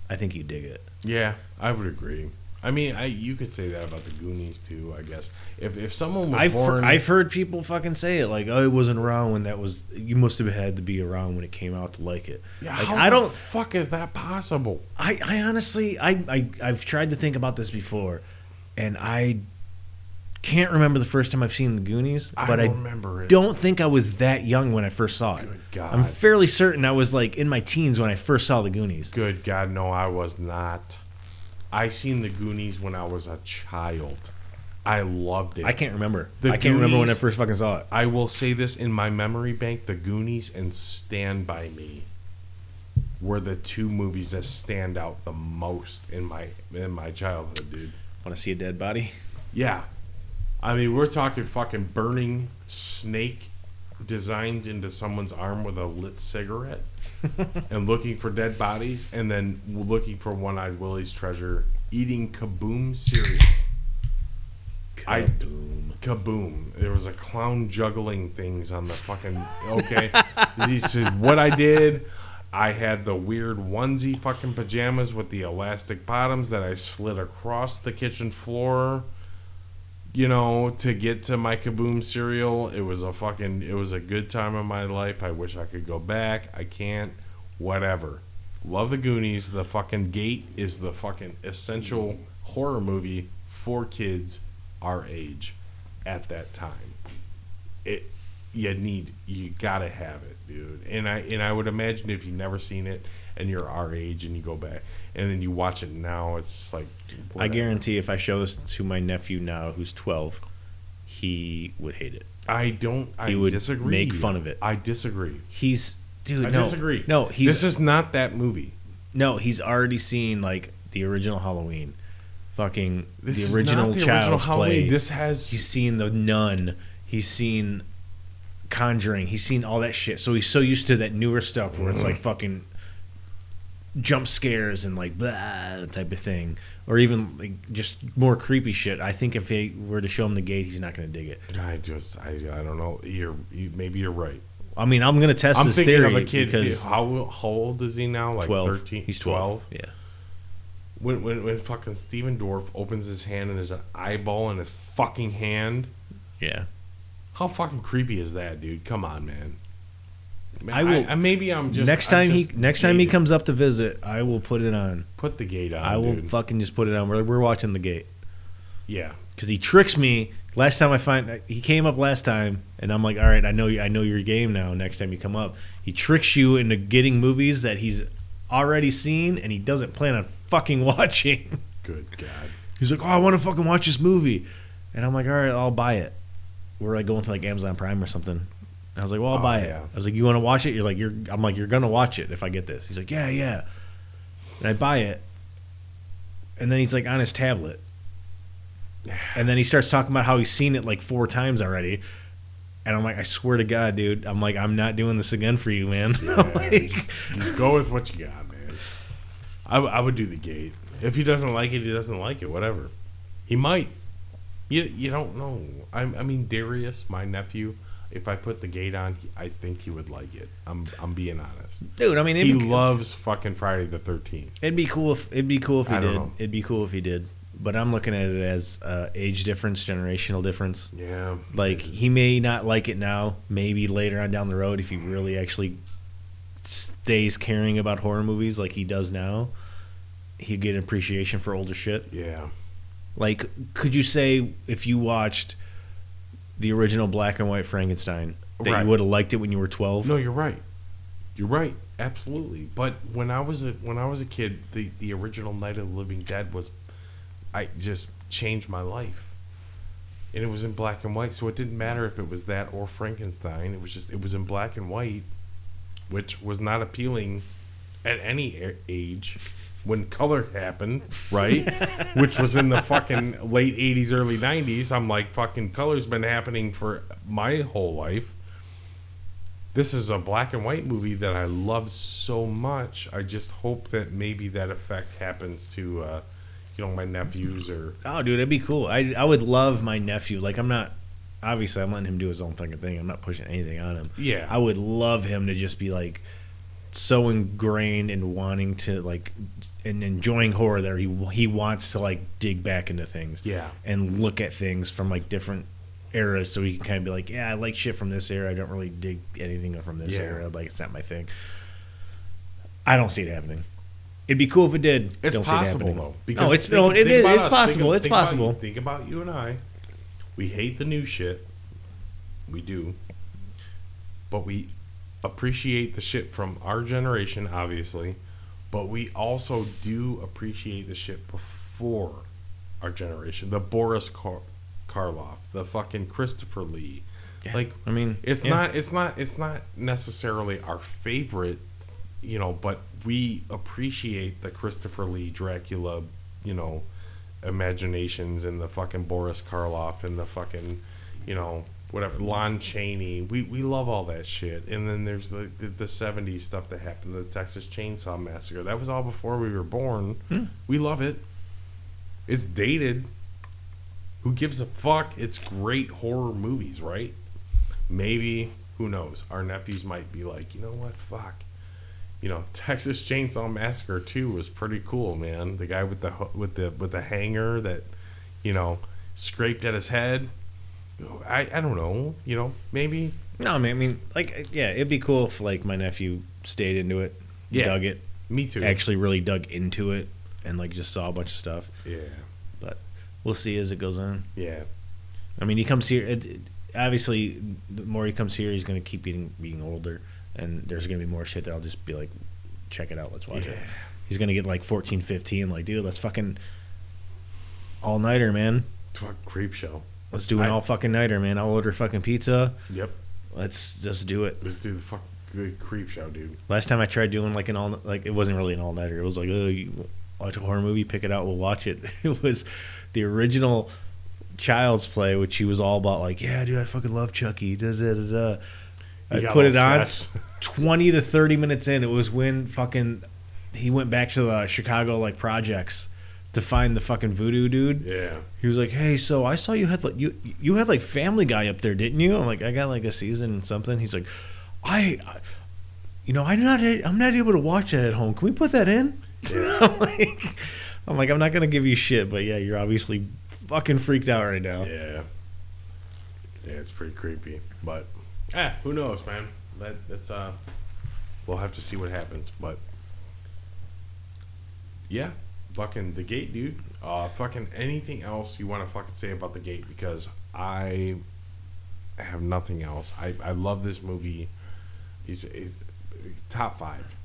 I think you dig it. Yeah, I would agree. I mean, I you could say that about the Goonies too. I guess if if someone was I've, born, I've heard people fucking say it like, "Oh, it wasn't around when that was." You must have had to be around when it came out to like it. yeah, like, how I the don't. fuck is that possible? I, I honestly, I, I, I've tried to think about this before, and I can't remember the first time I've seen the Goonies. I but I remember it. don't think I was that young when I first saw it. Good God. I'm fairly certain I was like in my teens when I first saw the Goonies. Good God, no, I was not. I seen the Goonies when I was a child. I loved it. I can't remember. The I can't remember when I first fucking saw it. I will say this in my memory bank: The Goonies and Stand by Me were the two movies that stand out the most in my in my childhood, dude. Want to see a dead body? Yeah. I mean, we're talking fucking burning snake designed into someone's arm with a lit cigarette and looking for dead bodies and then looking for one eyed Willie's treasure, eating kaboom cereal. I- Kaboom. kaboom. There was a clown juggling things on the fucking. Okay. this is what I did. I had the weird onesie fucking pajamas with the elastic bottoms that I slid across the kitchen floor, you know, to get to my kaboom cereal. It was a fucking. It was a good time of my life. I wish I could go back. I can't. Whatever. Love the Goonies. The fucking Gate is the fucking essential horror movie for kids our age at that time. It you need you gotta have it, dude. And I and I would imagine if you've never seen it and you're our age and you go back and then you watch it now, it's like I guarantee if I show this to my nephew now, who's 12, he would hate it. I don't. I He would disagree. make fun of it. I disagree. He's dude. I no, disagree. No, he's this is not that movie. no. He's already seen like the original Halloween, fucking This the is original not the Child's original Halloween. Play. This has he's seen the Nun. He's seen Conjuring. He's seen all that shit. So he's so used to that newer stuff where it's mm-hmm. like fucking jump scares and like blah type of thing, or even like just more creepy shit. I think if he were to show him the gate, he's not going to dig it. I just I, I don't know. You're you, maybe you're right. I mean, I'm going to test I'm this thinking theory of a kid. because How how old is he now? Like 12. thirteen. He's 12. Yeah. When, when when fucking Stephen Dorff opens his hand and there's an eyeball in his fucking hand. Yeah. How fucking creepy is that, dude? Come on, man. I will- I, maybe I'm just next I'm time he just next time he comes up to visit, I will put it on. put the gate on. I will dude. fucking just put it on. We're, we're watching the gate yeah. because he tricks me. Last time I find he came up last time, and I'm like, all right, I know you, I know your game now. Next time you come up, he tricks you into getting movies that he's already seen and he doesn't plan on fucking watching. Good God. He's like, oh, I want to fucking watch this movie, and I'm like, all right, I'll buy it. We're like going to like Amazon Prime or something. I was like, well, I'll Oh, buy yeah. it. I was like, you want to watch it? You're like, you're. I'm like, you're gonna watch it if I get this. He's like, yeah, yeah. And I buy it, and then he's like on his tablet, and then he starts talking about how he's seen it like four times already. And I'm like, I swear to God, dude. I'm like, I'm not doing this again for you, man. Yeah, Like- just, just go with what you got, man. I, w- I would do the gate. If he doesn't like it, he doesn't like it. Whatever. He might. You you don't know. I I mean Darius, my nephew. If I put the gate on, I think he would like it. I'm I'm being honest. dude, I mean, He be, loves fucking Friday the Thirteenth. it'd be cool if it'd be cool if he did. know. It'd be cool if he did. But I'm looking at it as uh, age difference, generational difference. Yeah. Like he may not like it now. Maybe later on down the road, if he really actually stays caring about horror movies like he does now, he'd get an appreciation for older shit. Yeah. Like, could you say if you watched the original black and white Frankenstein that Right. you would have liked it when you were 12? No, you're right. You're right. Absolutely. But when I was a when I was a kid, the the original Night of the Living Dead was, I just changed my life. And it was in black and white, so it didn't matter if it was that or Frankenstein. It was just it was in black and white, which was not appealing at any age when color happened, right? which was in the fucking late 80s, early 90s. I'm like, fucking color's been happening for my whole life this is a black and white movie that I love so much. I just hope that maybe that effect happens to, uh, you know, my nephews or Oh, dude, it'd be cool. I I would love my nephew. Like, I'm not. Obviously, I'm letting him do his own fucking thing. I'm not pushing anything on him. yeah, I would love him to just be like so ingrained in wanting to like and enjoying horror there, he he wants to like dig back into things yeah, and look at things from like different eras so he can kind of be like yeah I like shit from this era I don't really dig anything from this Yeah. era like it's not my thing I don't see it happening it'd be cool if it did it's don't see it possible happening. no it's think- no it think is about it's us. Think possible of- it's think about- possible think about you and I. We hate the new shit. We do, but we appreciate the shit from our generation, obviously. But we also do appreciate the shit before our generation. The Boris Kar- Karloff, the fucking Christopher Lee. Yeah. Like I mean it's yeah. not it's not it's not necessarily our favorite, you know, but we appreciate the Christopher Lee Dracula, you know, imaginations and the fucking Boris Karloff and the fucking, you know, whatever Lon Chaney. We we love all that shit. And then there's the the, the 70s stuff that happened, the Texas Chainsaw Massacre. That was all before we were born. Hmm. We love it. It's dated. Who gives a fuck? It's great horror movies, right? Maybe who knows? Our nephews might be like, you know what? Fuck. You know, Texas Chainsaw Massacre 2 was pretty cool, man. The guy with the with the with the hanger that, you know, scraped at his head. I I don't know. You know, maybe No, I mean, I mean, like, yeah, it'd be cool if like my nephew stayed into it, Yeah. dug it, me too. actually really dug into it, and like just saw a bunch of stuff. yeah, But we'll see as it goes on. yeah, I mean, he comes here. It, it- obviously, the more he comes here, he's going to keep being being older, and there's going to be more shit that I'll just be like, check it out, let's watch it. Yeah. He's going to get like 14, 15. Like, dude, let's fucking all nighter, man. fuck creep show. Let's do an all fucking nighter, man. I'll order fucking pizza. Yep, Let's just do it. let's do the fuck the creep show, dude. Last time I tried doing like an all like it wasn't really an all nighter. It was like, oh, you watch a horror movie, pick it out, we'll watch it. It was the original Child's Play, which he was all about like, yeah, dude, I fucking love Chucky. Da da da da. I put it little on. Twenty to thirty minutes in, it was when fucking he went back to the Chicago like projects to find the fucking voodoo dude. Yeah, He was like, "Hey, so I saw you had like you you had like Family Guy up there, didn't you?" I'm like, "I got like a season something." He's like, "I, I you know, I'm not I'm not able to watch that at home. Can we put that in?" I'm like, I'm like, I'm not gonna give you shit, but yeah, you're obviously fucking freaked out right now. yeah, yeah. It's pretty creepy, but ah, who knows, man? That that's uh, we'll have to see what happens, but yeah, fucking the gate, dude. Uh, fucking anything else you want to fucking say about the gate because I have nothing else. I I love this movie. He's it's top five.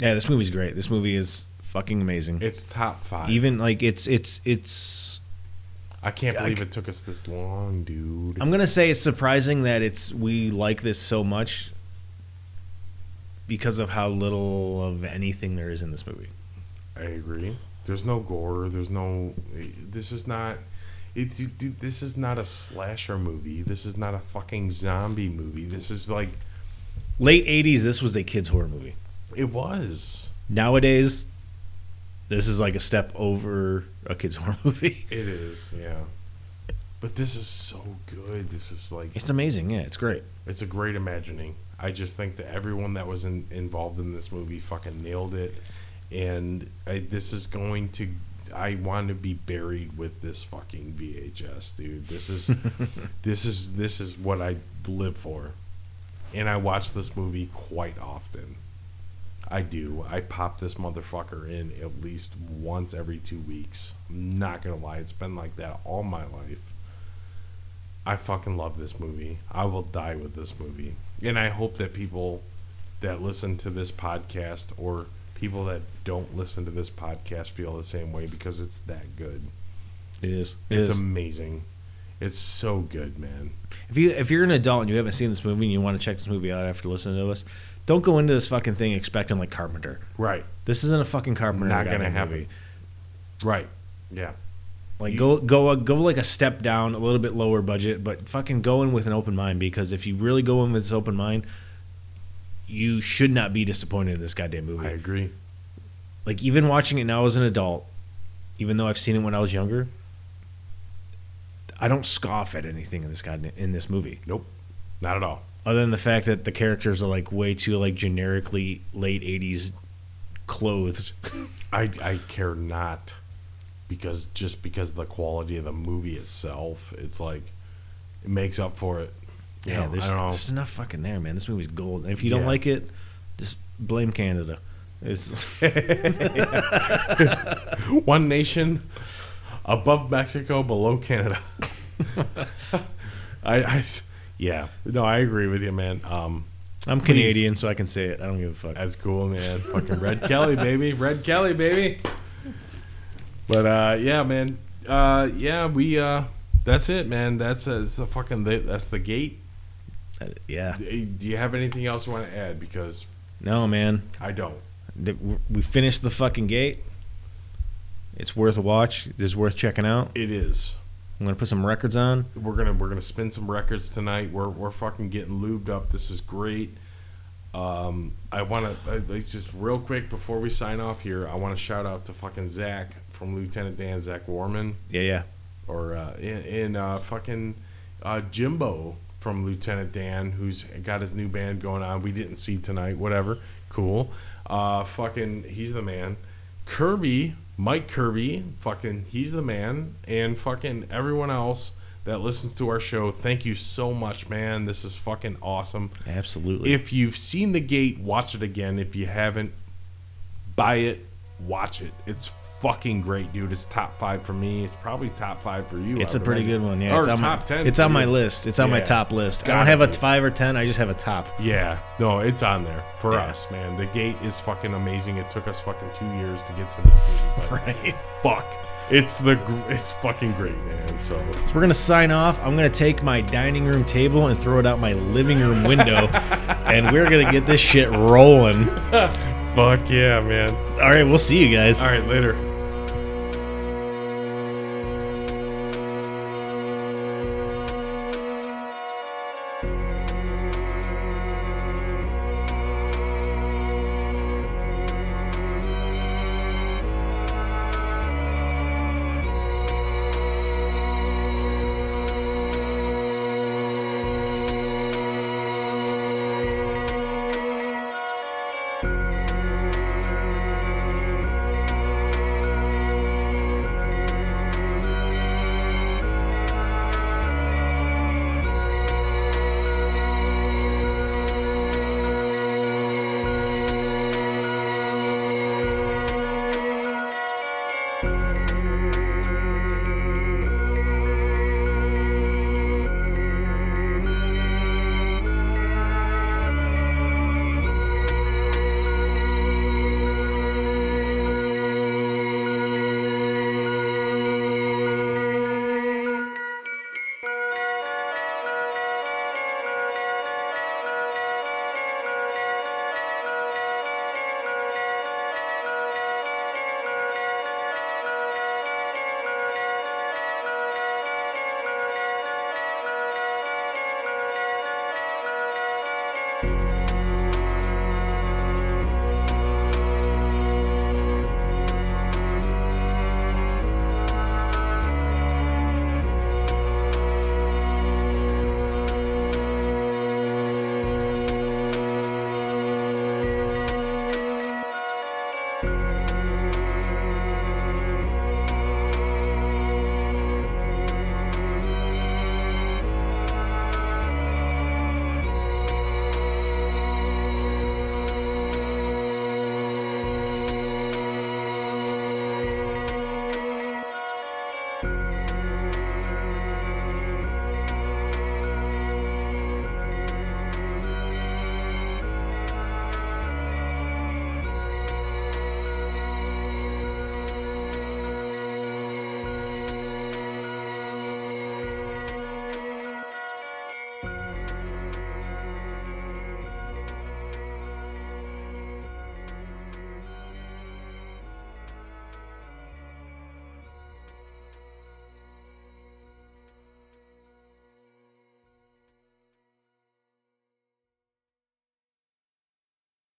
Yeah, this movie's great. This movie is fucking amazing. It's top five. Even like it's it's it's. I can't believe c- it took us this long, dude. I'm gonna say it's surprising that it's we like this so much because of how little of anything there is in this movie. I agree. There's no gore. There's no. This is not. It's dude, this is not a slasher movie. This is not a fucking zombie movie. This is like Late '80s, this was a kids horror movie. it was. Nowadays, this is like a step over a kids horror movie. It is, yeah. But this is so good. This is like It's amazing. Yeah, it's great. it's a great imagining. I just think that everyone that was in, involved in this movie fucking nailed it, and I, this is going to. I want to be buried with this fucking VHS, dude. This is this is this is what I live for, and I watch this movie quite often. I do. I pop this motherfucker in at least once every two weeks. I'm not gonna lie, it's been like that all my life. I fucking love this movie. I will die with this movie. And I hope that people that listen to this podcast or people that don't listen to this podcast feel the same way because it's that good. It is. It It's is. amazing. It's so good, man. if you if you're an adult and you haven't seen this movie and you want to check this movie out after listening to us, don't go into this fucking thing expecting like Carpenter. Right. This isn't a fucking Carpenter. Not gonna happen. movie. Right. Yeah. Like You- go go uh, go like a step down, a little bit lower budget, but fucking go in with an open mind because if you really go in with this open mind, you should not be disappointed in this goddamn movie. I agree. like even watching it now as an adult, even though I've seen it when I was younger, I don't scoff at anything in this god in this movie. Nope. Not at all. Other than the fact that the characters are like way too like generically late '80s clothed. I I care not because just because of the quality of the movie itself, it's like it makes up for it. Yeah, there's, I don't know. there's enough fucking there, man. This movie's gold. And if you don't Yeah. like it, just blame Canada. It's One nation above Mexico, below Canada. I, I yeah, no, I agree with you, man. Um, I'm Please. Canadian, so I can say it. I don't give a fuck. that's cool, man. Fucking Red Kelly, baby, Red Kelly, baby. But uh, yeah, man. Uh, yeah, we. Uh, that's it, man. That's, uh, that's the fucking. That's the gate. Uh, yeah. Do you have anything else you want to add? Because No, man. I don't. We finished the fucking gate. It's worth a watch. It's worth checking out. It is. I'm gonna put some records on. We're gonna we're gonna spin some records tonight. We're we're fucking getting lubed up. This is great. Um, I want to it's just real quick before we sign off here. I want to shout out to fucking Zach from Lieutenant Dan Zach Warman. Yeah, yeah. or uh, in, in uh, fucking uh, Jimbo from Lieutenant Dan, who's got his new band going on. We didn't see tonight. Whatever, cool. Uh, fucking, he's the man. Kirby, Mike Kirby, fucking, he's the man, and fucking everyone else that listens to our show. Thank you so much, man. This is fucking awesome. Absolutely. If you've seen The Gate, watch it again. If you haven't, buy it, watch it. It's fucking great, dude. It's top five for me. It's probably top five for you. it's a pretty imagine. good one. Yeah, or it's on top my, ten. It's on my list. It's on my top list. I Gotta don't have a five or ten. I just have a top. Yeah, no, it's on there for Yeah. us, man. The Gate is fucking amazing. It took us fucking two years to get to this movie, Right. fuck, it's the it's fucking great, man. So So we're gonna sign off. I'm gonna take my dining room table and throw it out my living room window, and we're gonna get this shit rolling. fuck yeah, man. All right, we'll see you guys. All right, later.